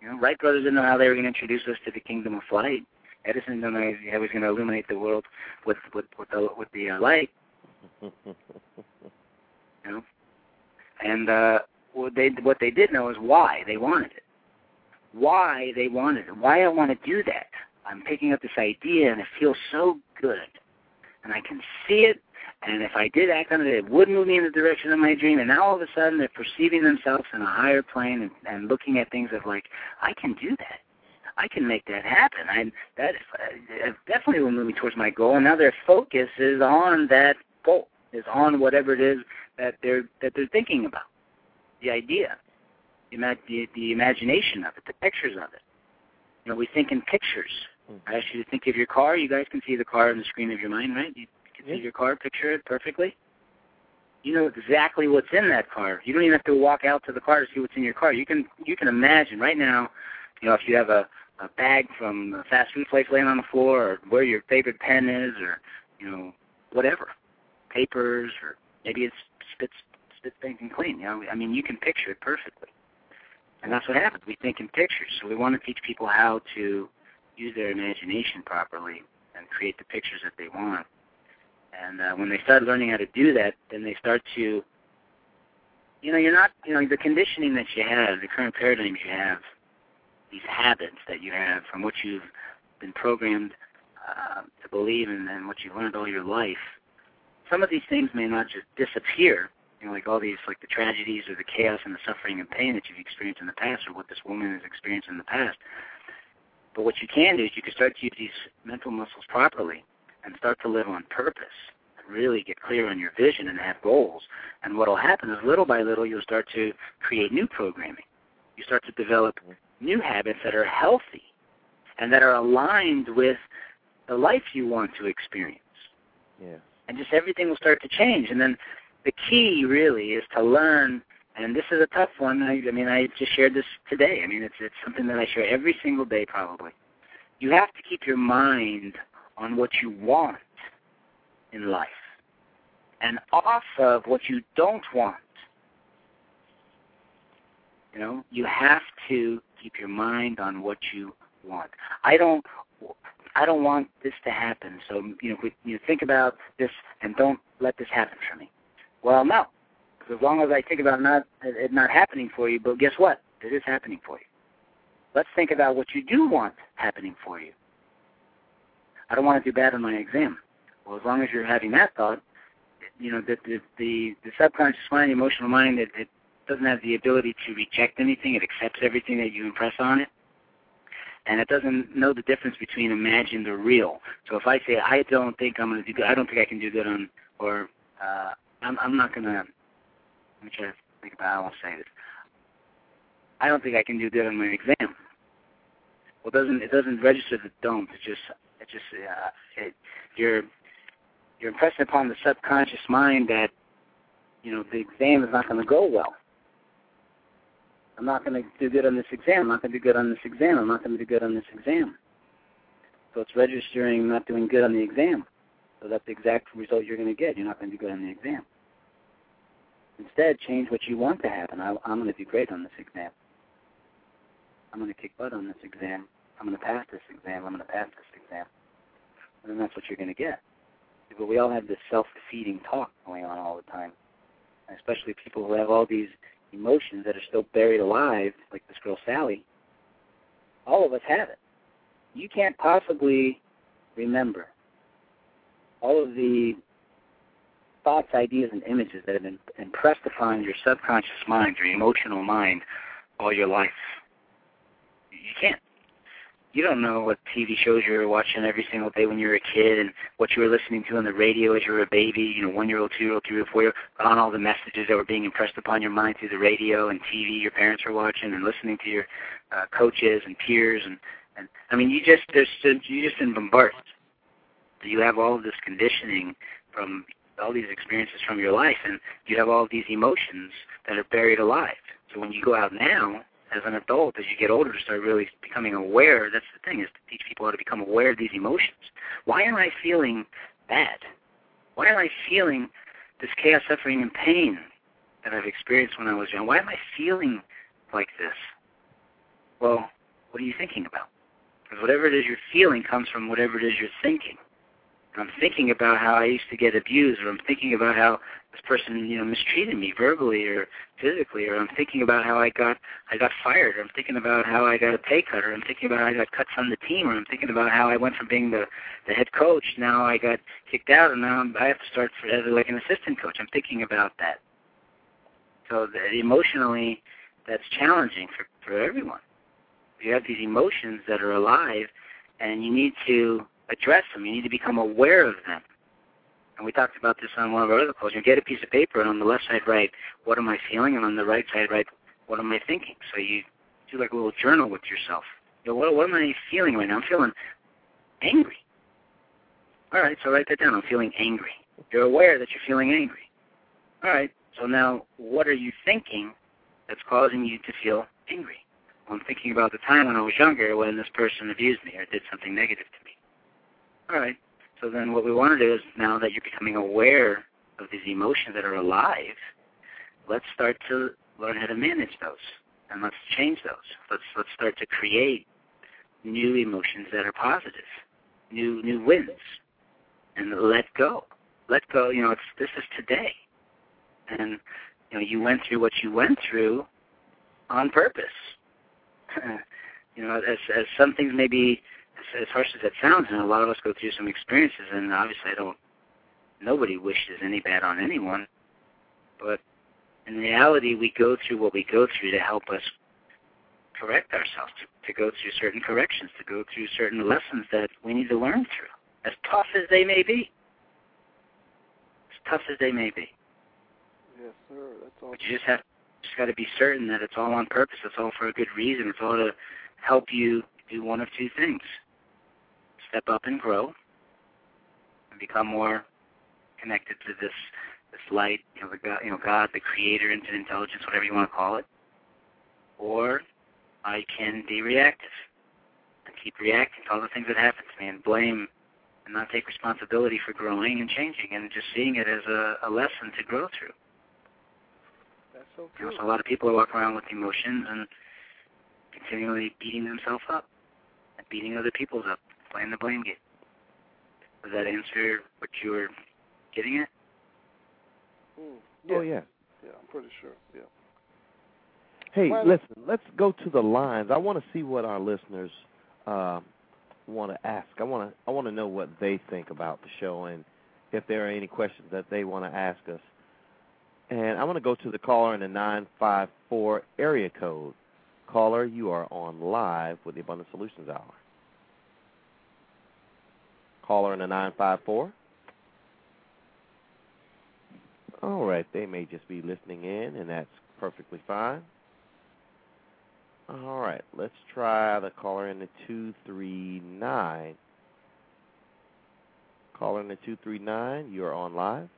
D: You know, Wright brothers didn't know how they were going to introduce us to the kingdom of flight. Edison didn't know how he was going to illuminate the world with with with the with the uh, light. you know, and uh, what they what they did know is why they wanted it. Why they want it. Why I want to do that. I'm picking up this idea and it feels so good, and I can see it. And if I did act on it, it would move me in the direction of my dream. And now all of a sudden, they're perceiving themselves in a higher plane and, and looking at things of like, I can do that. I can make that happen. I that uh, definitely will move me towards my goal. And now their focus is on that goal, is on whatever it is that they're that they're thinking about, the idea, the the, the imagination of it, the pictures of it. You know, we think in pictures. Mm-hmm. I ask you to think of your car. You guys can see the car on the screen of your mind, right? You can yeah. see your car, picture it perfectly. You know exactly what's in that car. You don't even have to walk out to the car to see what's in your car. You can you can imagine right now. You know, if you have a a bag from a fast food place laying on the floor, or where your favorite pen is, or you know whatever, papers, or maybe it's spits spit stinking clean. You know, I mean, you can picture it perfectly, and that's what happens. We think in pictures, so we want to teach people how to use their imagination properly and create the pictures that they want. And uh, when they start learning how to do that, then they start to, you know, you're not, you know, the conditioning that you have, the current paradigms you have, these habits that you have from what you've been programmed uh, to believe in and what you've learned all your life, some of these things may not just disappear. You know, like all these, like the tragedies or the chaos and the suffering and pain that you've experienced in the past, or what this woman has experienced in the past. But what you can do is you can start to use these mental muscles properly and start to live on purpose. Really get clear on your vision and have goals. And what will happen is little by little you'll start to create new programming. You start to develop new habits that are healthy and that are aligned with the life you want to experience.
C: Yeah.
D: And just everything will start to change. And then the key really is to learn and this is a tough one. I, I mean, I just shared this today. I mean, it's it's something that I share every single day probably. You have to keep your mind on what you want in life and off of what you don't want. You know, you have to keep your mind on what you want. I don't I don't want this to happen. So you know, you think about this and don't let this happen for me. Well, no, because as long as I think about not it not happening for you, but guess what? It is happening for you. Let's think about what you do want happening for you. I don't want to do bad on my exam. Well, as long as you're having that thought, you know, the the the, the subconscious mind, the emotional mind, it, it doesn't have the ability to reject anything. It accepts everything that you impress on it. And it doesn't know the difference between imagined or real. So if I say I don't think I'm going to do good, I don't think I can do good on, or uh, I'm, I'm not to. Let me try to think about how I'll say this. I don't think I can do good on my exam. Well, it doesn't it doesn't register the don't. It just it just uh, it, you're you're impressing upon the subconscious mind that you know the exam is not going to go well. I'm not going to do good on this exam. I'm not going to do good on this exam. I'm not going to do good on this exam. So it's registering not doing good on the exam. So that's the exact result you're going to get. You're not going to do good on the exam. Instead, change what you want to happen. I, I'm going to do great on this exam. I'm going to kick butt on this exam. I'm going to pass this exam. I'm going to pass this exam. And then that's what you're going to get. But we all have this self-defeating talk going on all the time, especially people who have all these emotions that are still buried alive, like this girl Sally. All of us have it. You can't possibly remember all of the thoughts, ideas, and images that have been impressed upon your subconscious mind, your emotional mind, all your life. You can't. You don't know what TV shows you were watching every single day when you were a kid and what you were listening to on the radio as you were a baby, you know, one year old, two year old, three year old, four year old, on all the messages that were being impressed upon your mind through the radio and TV your parents were watching and listening to your uh, coaches and peers and, and I mean you just there's you just been bombarded. You have all of this conditioning from all these experiences from your life and you have all of these emotions that are buried alive. So when you go out now as an adult, as you get older, to start really becoming aware. That's the thing is to teach people how to become aware of these emotions. Why am I feeling bad? Why am I feeling this chaos, suffering, and pain that I've experienced when I was young? Why am I feeling like this? Well, what are you thinking about? Because whatever it is you're feeling comes from whatever it is you're thinking. I'm thinking about how I used to get abused, or I'm thinking about how this person, you know, mistreated me verbally or physically, or I'm thinking about how I got I got fired, or I'm thinking about how I got a pay cut, or I'm thinking about how I got cut from the team, or I'm thinking about how I went from being the the head coach, now I got kicked out, and now I have to start for, as like an assistant coach. I'm thinking about that. So the, emotionally, that's challenging for for everyone. You have these emotions that are alive, and you need to address them. You need to become aware of them. And we talked about this on one of our other calls. You get a piece of paper, and on the left side write, what am I feeling? And on the right side write, what am I thinking? So you do like a little journal with yourself. You know, what, what am I feeling right now? I'm feeling angry. All right, so write that down. I'm feeling angry. You're aware that you're feeling angry. All right, so now what are you thinking that's causing you to feel angry? Well, I'm thinking about the time when I was younger when this person abused me or did something negative to me. All right. So then what we want to do is now that you're becoming aware of these emotions that are alive, let's start to learn how to manage those. And let's change those. Let's let's start to create new emotions that are positive, new new wins. And let go. Let go, you know, it's this is today. And you know, you went through what you went through on purpose. you know, as as some things may be as harsh as that sounds, and a lot of us go through some experiences, and obviously I don't. Nobody wishes any bad on anyone, but in reality, we go through what we go through to help us correct ourselves, to, to go through certain corrections, to go through certain lessons that we need to learn through, as tough as they may be. As tough as they may be.
B: Yes, sir. That's all.
D: But you just have just got to be certain that it's all on purpose. It's all for a good reason. It's all to help you do one of two things step up and grow and become more connected to this this light, you know, the God, you know, God, the Creator, infinite intelligence, whatever you want to call it, or I can be reactive and keep reacting to all the things that happen to me and blame and not take responsibility for growing and changing and just seeing it as a, a lesson to grow through.
B: That's so
D: You know, so a lot of people are walking around with emotions and continually beating themselves up and beating other people's up playing the blame game. Does that answer what you were getting at?
B: Mm.
C: Oh yeah.
B: Yeah, I'm pretty sure. Yeah.
C: Hey,
B: Why not?
C: listen. Let's go to the lines. I want to see what our listeners uh, want to ask. I want to. I want to know what they think about the show and if there are any questions that they want to ask us. And I want to go to the caller in the nine five four area code. Caller, you are on live with the Abundant Solutions Hour. Caller in the 954. All right, they may just be listening in, and that's perfectly fine. All right, let's try the caller in the 239. Caller in the 239, you're on live.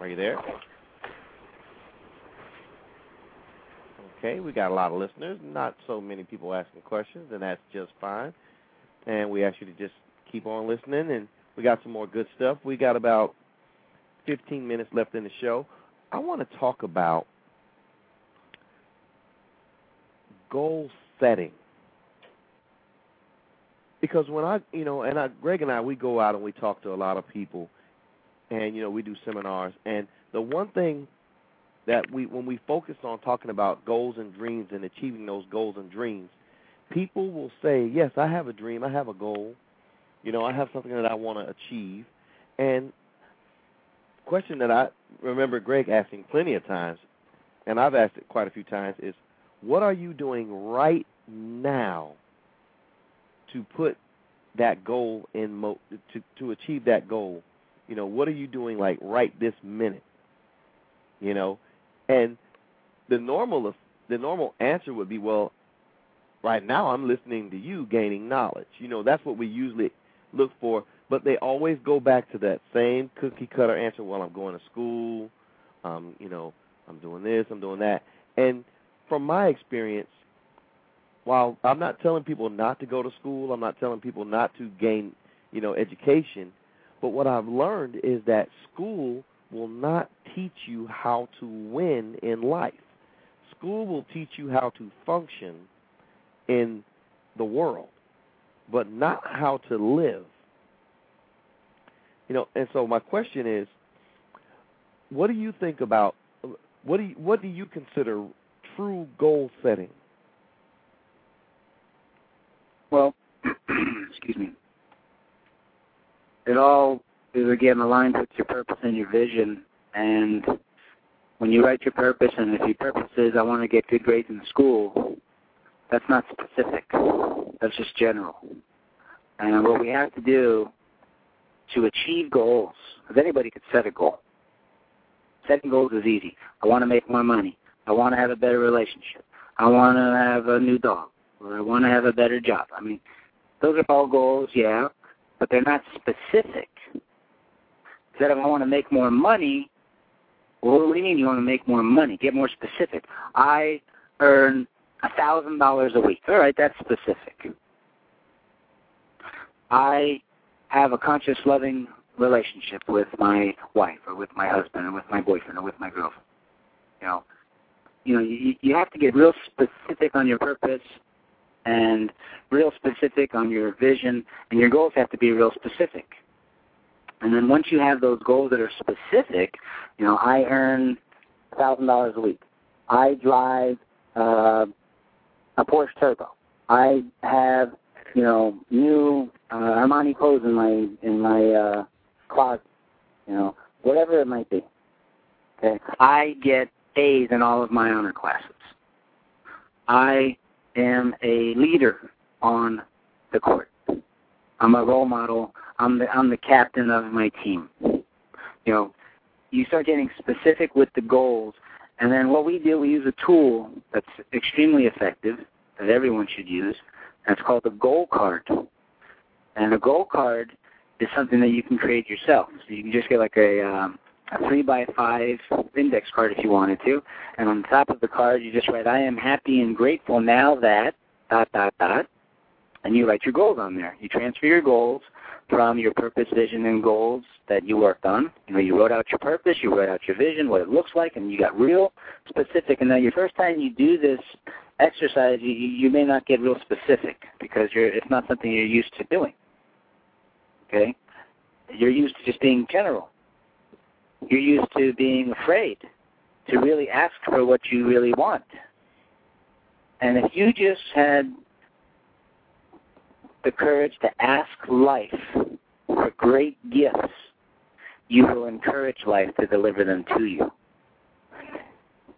C: Are you there? Okay, we got a lot of listeners, not so many people asking questions, and that's just fine. And we ask you to just keep on listening, and we got some more good stuff. We got about 15 minutes left in the show. I want to talk about goal setting. Because when I, you know, and I, Greg and I, we go out and we talk to a lot of people, and you know, we do seminars, and the one thing that we, when we focus on talking about goals and dreams and achieving those goals and dreams, people will say, "Yes, I have a dream, I have a goal, you know, I have something that I want to achieve," and question that I remember Greg asking plenty of times, and I've asked it quite a few times, is what are you doing right now to put that goal in mo- to to achieve that goal? You know, what are you doing like right this minute? You know, and the normal the normal answer would be, well, right now I'm listening to you, gaining knowledge. You know, that's what we usually look for. But they always go back to that same cookie cutter answer. Well, I'm going to school. Um, you know, I'm doing this, I'm doing that. And from my experience, while I'm not telling people not to go to school, I'm not telling people not to gain, you know, education, but what I've learned is that school will not teach you how to win in life. School will teach you how to function in the world, but not how to live. You know, and so my question is, what do you think about what do you, what do you consider true goal setting?
D: Well, excuse me. It all is again aligned with your purpose and your vision. And when you write your purpose, and if your purpose is I want to get good grades in school, that's not specific. That's just general. And what we have to do to achieve goals, because anybody could set a goal. Setting goals is easy. I want to make more money. I want to have a better relationship. I want to have a new dog. Or I want to have a better job. I mean, those are all goals, yeah, but they're not specific. Of I want to make more money, well, what do you mean you want to make more money? Get more specific. I earn a thousand dollars a week. All right, that's specific. I have a conscious, loving relationship with my wife, or with my husband, or with my boyfriend, or with my girlfriend. You know, you know, you, you have to get real specific on your purpose, and real specific on your vision, and your goals have to be real specific. And then once you have those goals that are specific, you know, I earn thousand dollars a week. I drive uh, a Porsche Turbo. I have, you know, new uh, Armani clothes in my in my uh, closet. You know, whatever it might be. Okay, I get A's in all of my honor classes. I am a leader on the court. I'm a role model. I'm the I'm the captain of my team. You know, you start getting specific with the goals, and then what we do, we use a tool that's extremely effective that everyone should use. And it's called the goal card. And a goal card is something that you can create yourself. So you can just get like a um, a three by five index card if you wanted to, and on the top of the card you just write, "I am happy and grateful now that dot dot dot," and you write your goals on there. You transfer your goals from your purpose, vision, and goals that you worked on. You know, you wrote out your purpose, you wrote out your vision, what it looks like, and you got real specific. And then your first time you do this exercise, you, you may not get real specific because you're it's not something you're used to doing. Okay, you're used to just being general. You're used to being afraid to really ask for what you really want. And if you just had the courage to ask life for great gifts, you will encourage life to deliver them to you.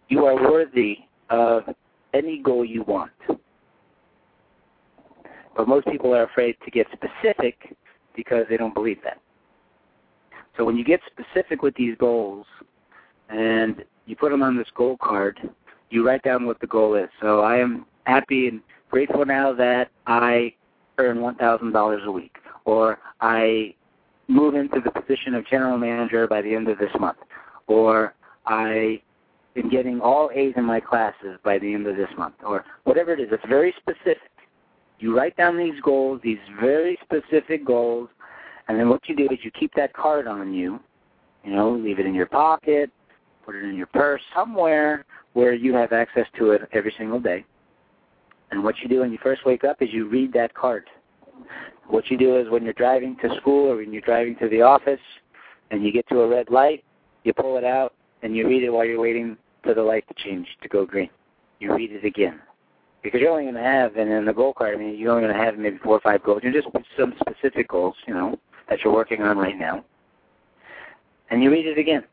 D: You are worthy of any goal you want. But most people are afraid to get specific because they don't believe that. So when you get specific with these goals and you put them on this goal card, you write down what the goal is. So I am happy and grateful now that I earn $1,000 a week, or I move into the position of general manager by the end of this month, or I am getting all A's in my classes by the end of this month, or whatever it is. It's very specific. You write down these goals, these very specific goals, and then what you do is you keep that card on you, you know, leave it in your pocket, put it in your purse, somewhere where you have access to it every single day. And what you do when you first wake up is you read that card. What you do is when you're driving to school or when you're driving to the office and you get to a red light, you pull it out and you read it while you're waiting for the light to change to go green. You read it again. Because you're only going to have, and in the goal card, I mean, you're only going to have maybe four or five goals. You're just some specific goals, you know, that you're working on right now. And you read it again.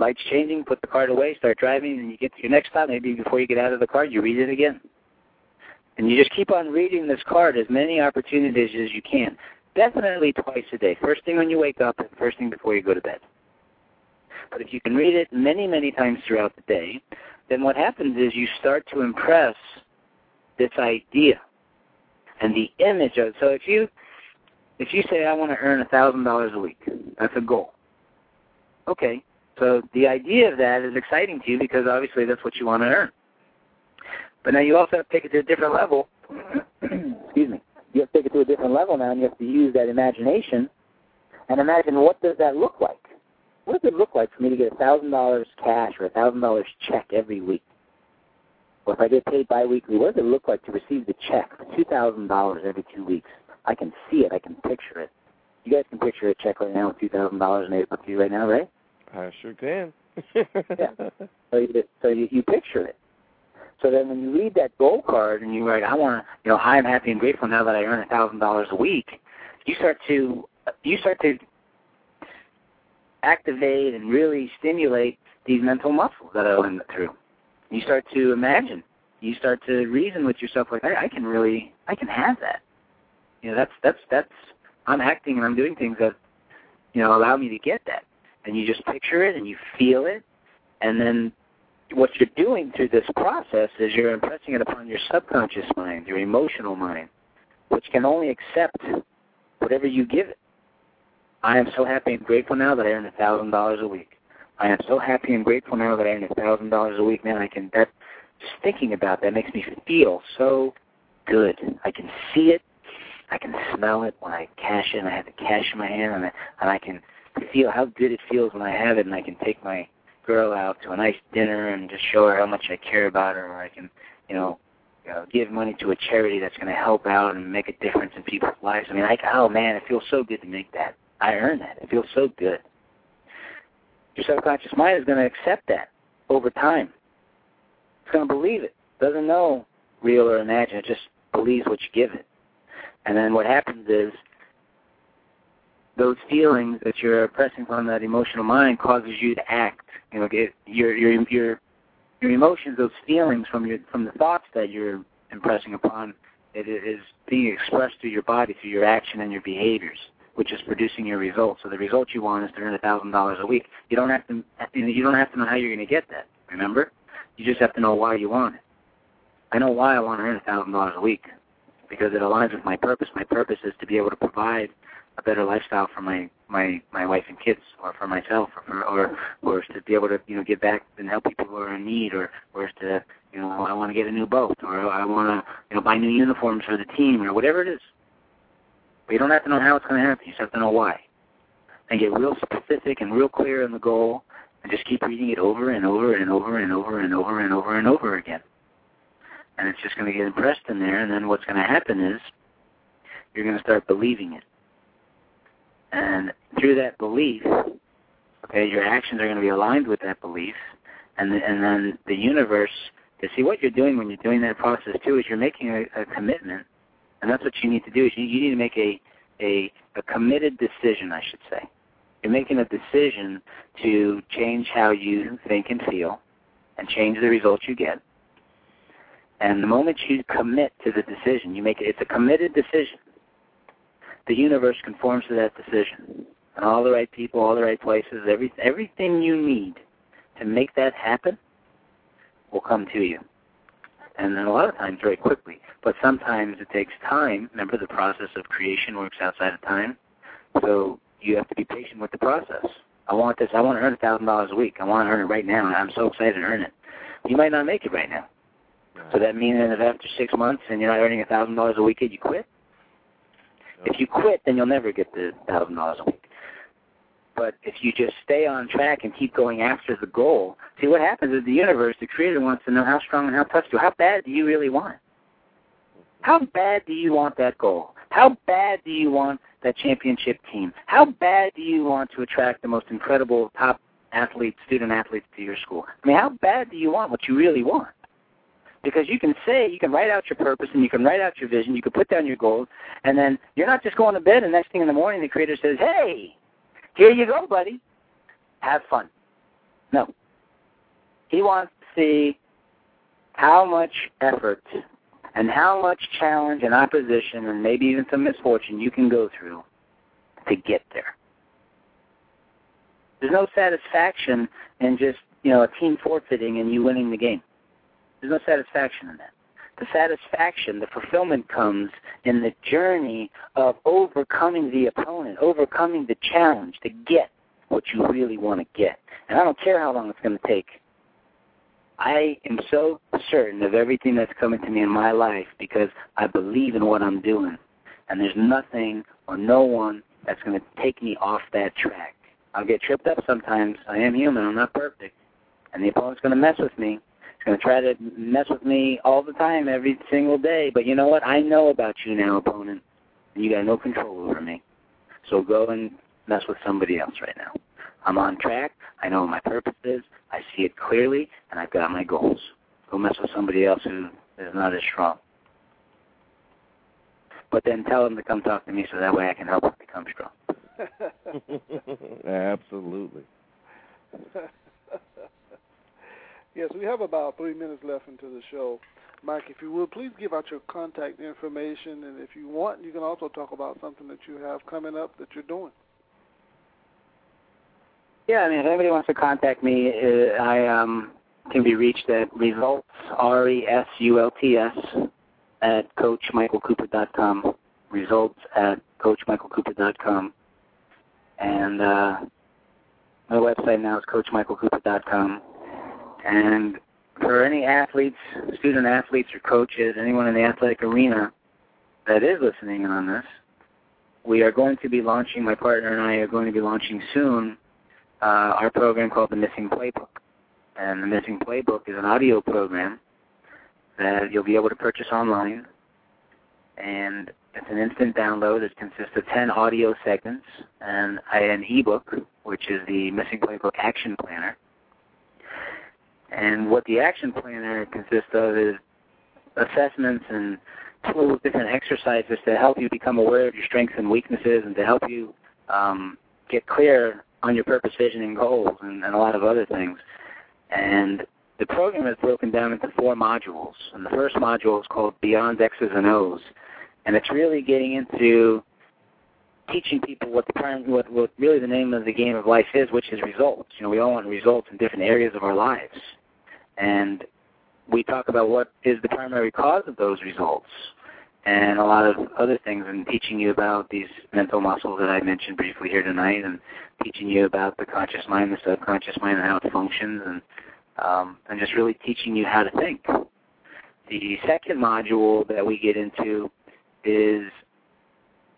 D: Lights changing, put the card away, start driving, and you get to your next stop. Maybe before you get out of the car, you read it again. And you just keep on reading this card as many opportunities as you can. Definitely twice a day. First thing when you wake up and first thing before you go to bed. But if you can read it many, many times throughout the day, then what happens is you start to impress this idea and the image of it. So if you if you say I want to earn a thousand dollars a week, that's a goal. Okay. So the idea of that is exciting to you because obviously that's what you want to earn. But now you also have to take it to a different level. Excuse me. You have to take it to a different level now and you have to use that imagination and imagine what does that look like? What does it look like for me to get a thousand dollars cash or a thousand dollars check every week? Or if I get paid biweekly, what does it look like to receive the check for two thousand dollars every two weeks? I can see it, I can picture it. You guys can picture a check right now with two thousand dollars made up to you right now, right?
C: I sure can.
D: yeah. So you so you, picture it. So then when you read that goal card and you write, I want to, you know, I'm happy and grateful now that I earn a thousand dollars a week. You start to you start to activate and really stimulate these mental muscles that I went through. You start to imagine. You start to reason with yourself like, I, I can really, I can have that. You know, that's that's that's. I'm acting and I'm doing things that, you know, allow me to get that. And you just picture it and you feel it, and then what you're doing through this process is you're impressing it upon your subconscious mind, your emotional mind, which can only accept whatever you give it. I am so happy and grateful now that I earn a thousand dollars a week. I am so happy and grateful now that I earn a thousand dollars a week. Man, I can that just thinking about that makes me feel so good. I can see it. I can smell it when I cash in. I have the cash in my hand, and I, and I can feel how good it feels when I have it, and I can take my girl out to a nice dinner and just show her how much I care about her, or I can, you know, uh, give money to a charity that's going to help out and make a difference in people's lives. I mean, like, oh man, it feels so good to make that. I earned that. It feels so good. Your subconscious mind is going to accept that over time. It's going to believe. It doesn't know real or imagined. It just believes what you give it. And then what happens is those feelings that you're pressing upon that emotional mind causes you to act. You know, get your your your your emotions, those feelings from your from the thoughts that you're impressing upon, it is being expressed through your body, through your action and your behaviors which is producing your results. So the result you want is to earn a thousand dollars a week. You don't have to you don't have to know how you're going to get that. Remember, you just have to know why you want it. I know why I want to earn a thousand dollars a week because it aligns with my purpose. My purpose is to be able to provide a better lifestyle for my my my wife and kids, or for myself, or for, or or to be able to you know give back and help people who are in need, or or to you know I want to get a new boat, or I want to you know buy new uniforms for the team, or whatever it is. But you don't have to know how it's going to happen. You just have to know why. And get real specific and real clear in the goal and just keep reading it over and over and over and over and over and over and over again. And it's just going to get impressed in there, and then what's going to happen is you're going to start believing it. And through that belief, okay, your actions are going to be aligned with that belief, and and then the universe. To see what you're doing when you're doing that process too is you're making a, a commitment and that's what you need to do. Is you, you need to make a, a a committed decision, I should say. You're making a decision to change how you think and feel, and change the results you get. And the moment you commit to the decision, you make it. It's a committed decision. The universe conforms to that decision, and all the right people, all the right places, every everything you need to make that happen will come to you and then a lot of times very quickly. But sometimes it takes time. Remember, the process of creation works outside of time, so you have to be patient with the process. I want this. I want to earn a thousand dollars a week. I want to earn it right now, and I'm so excited to earn it. You might not make it right now. So that means that if after six months and you're not earning a thousand dollars a week, you quit. If you quit, then you'll never get the thousand dollars a week. But if you just stay on track and keep going after the goal, see what happens is the universe, the creator wants to know how strong and how tough you. How bad do you really want? How bad do you want that goal? How bad do you want that championship team? How bad do you want to attract the most incredible top athletes, student athletes to your school? I mean, how bad do you want what you really want? Because you can say, you can write out your purpose and you can write out your vision, you can put down your goals, and then you're not just going to bed and next thing in the morning the creator says, hey, here you go, buddy. Have fun. No. He wants to see how much effort and how much challenge and opposition and maybe even some misfortune you can go through to get there. There's no satisfaction in just, you know, a team forfeiting and you winning the game. There's no satisfaction in that. The satisfaction, the fulfillment comes in the journey of overcoming the opponent, overcoming the challenge to get what you really want to get. And I don't care how long it's going to take. I am so certain of everything that's coming to me in my life because I believe in what I'm doing. And there's nothing or no one that's going to take me off that track. I'll get tripped up sometimes. I am human. I'm not perfect. And the opponent's going to mess with me. He's going to try to mess with me all the time, every single day. But you know what? I know about you now, opponent. And you got no control over me. So go and mess with somebody else right now. I'm on track. I know what my purpose is. I see it clearly, and I've got my goals. Go mess with somebody else who is not as strong. But then tell them to come talk to me so that way I can help them become strong.
C: Absolutely.
B: yes, we have about three minutes left into the show. Mike, if you will, please give out your contact information, and if you want, you can also talk about something that you have coming up that you're doing.
D: Yeah, I mean, if anybody wants to contact me, uh, I um, can be reached at results, R-E-S-U-L-T-S, at coachmichaelcooper.com, results at coachmichaelcooper.com. And uh, my website now is coachmichaelcooper.com. And for any athletes, student athletes or coaches, anyone in the athletic arena that is listening on this, we are going to be launching, my partner and I are going to be launching soon uh, our program called the Missing Playbook. And the Missing Playbook is an audio program that you'll be able to purchase online. And it's an instant download. It consists of 10 audio segments and an ebook, which is the Missing Playbook Action Planner. And what the Action Planner consists of is assessments and tools, different exercises to help you become aware of your strengths and weaknesses and to help you um, get clear on your purpose, vision, and goals, and, and a lot of other things. And the program is broken down into four modules. And the first module is called Beyond X's and O's, and it's really getting into teaching people what the what, what really the name of the game of life is, which is results. You know, we all want results in different areas of our lives, and we talk about what is the primary cause of those results and a lot of other things and teaching you about these mental muscles that I mentioned briefly here tonight and teaching you about the conscious mind, the subconscious mind and how it functions and um, and just really teaching you how to think. The second module that we get into is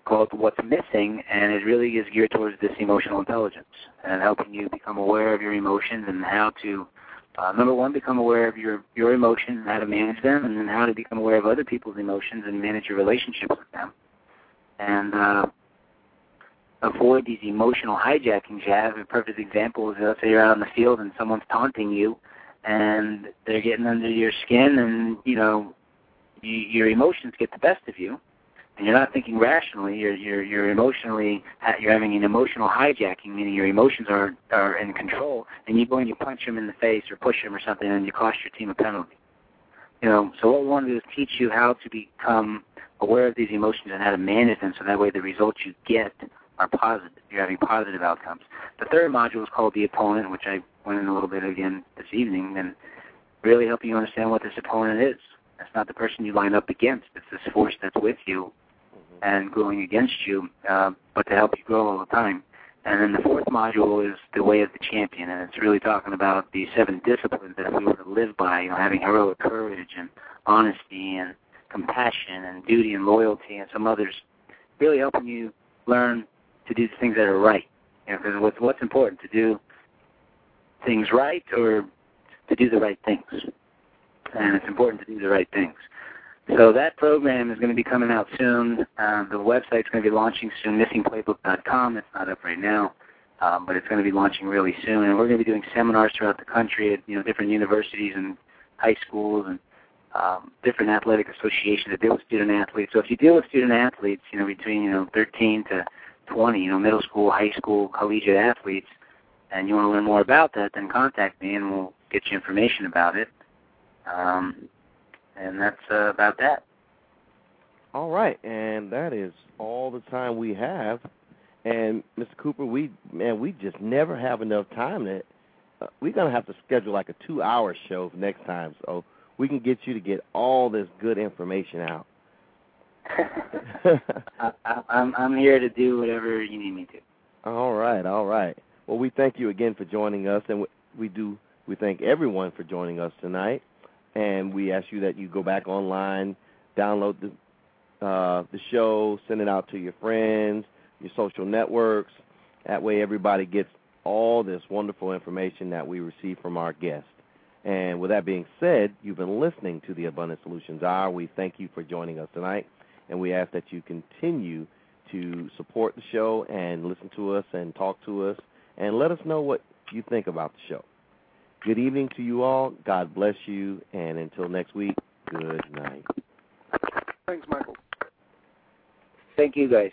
D: called What's Missing, and it really is geared towards this emotional intelligence and helping you become aware of your emotions and how to uh, number one, become aware of your your emotions and how to manage them, and then how to become aware of other people's emotions and manage your relationships with them, and uh, avoid these emotional hijackings. You have a perfect example is let's say you're out on the field and someone's taunting you, and they're getting under your skin, and you know you, your emotions get the best of you, you're not thinking rationally. You're you're you're emotionally you're having an emotional hijacking, meaning your emotions are are in control, and you go and you punch them in the face or push them or something, and you cost your team a penalty. You know, so what we want to do is teach you how to become aware of these emotions and how to manage them, so that way the results you get are positive. You're having positive outcomes. The third module is called the opponent, which I went in a little bit again this evening, and really helping you understand what this opponent is. It's not the person you line up against. It's this force that's with you and going against you, uh, but to help you grow all the time. And then the fourth module is the way of the champion, and it's really talking about the seven disciplines that we were to live by, you know, having heroic courage and honesty and compassion and duty and loyalty and some others, really helping you learn to do the things that are right You know, because what's what's important to do things right or to do the right things, and it's important to do the right things. So that program is going to be coming out soon. Um, the website's going to be launching soon, missingplaybook.com. It's not up right now, um, but it's going to be launching really soon. And we're going to be doing seminars throughout the country at you know different universities and high schools and um, different athletic associations that deal with student athletes. So if you deal with student athletes, you know between you know 13 to 20, you know middle school, high school, collegiate athletes, and you want to learn more about that, then contact me and we'll get you information about it. Um, and that's uh, about that.
C: All right, and that is all the time we have. And Mr. Cooper, we man, we just never have enough time. That uh, we're gonna have to schedule like a two-hour show next time, so we can get you to get all this good information out.
D: I, I, I'm I'm here to do whatever you need me to.
C: All right, all right. Well, we thank you again for joining us, and we, we do we thank everyone for joining us tonight and we ask you that you go back online, download the uh, the show, send it out to your friends, your social networks. That way, everybody gets all this wonderful information that we receive from our guests. And with that being said, you've been listening to the Abundant Solutions Hour. We thank you for joining us tonight, and we ask that you continue to support the show and listen to us and talk to us and let us know what you think about the show. Good evening to you all. God bless you. And until next week, good night.
B: Thanks, Michael.
D: Thank you, guys.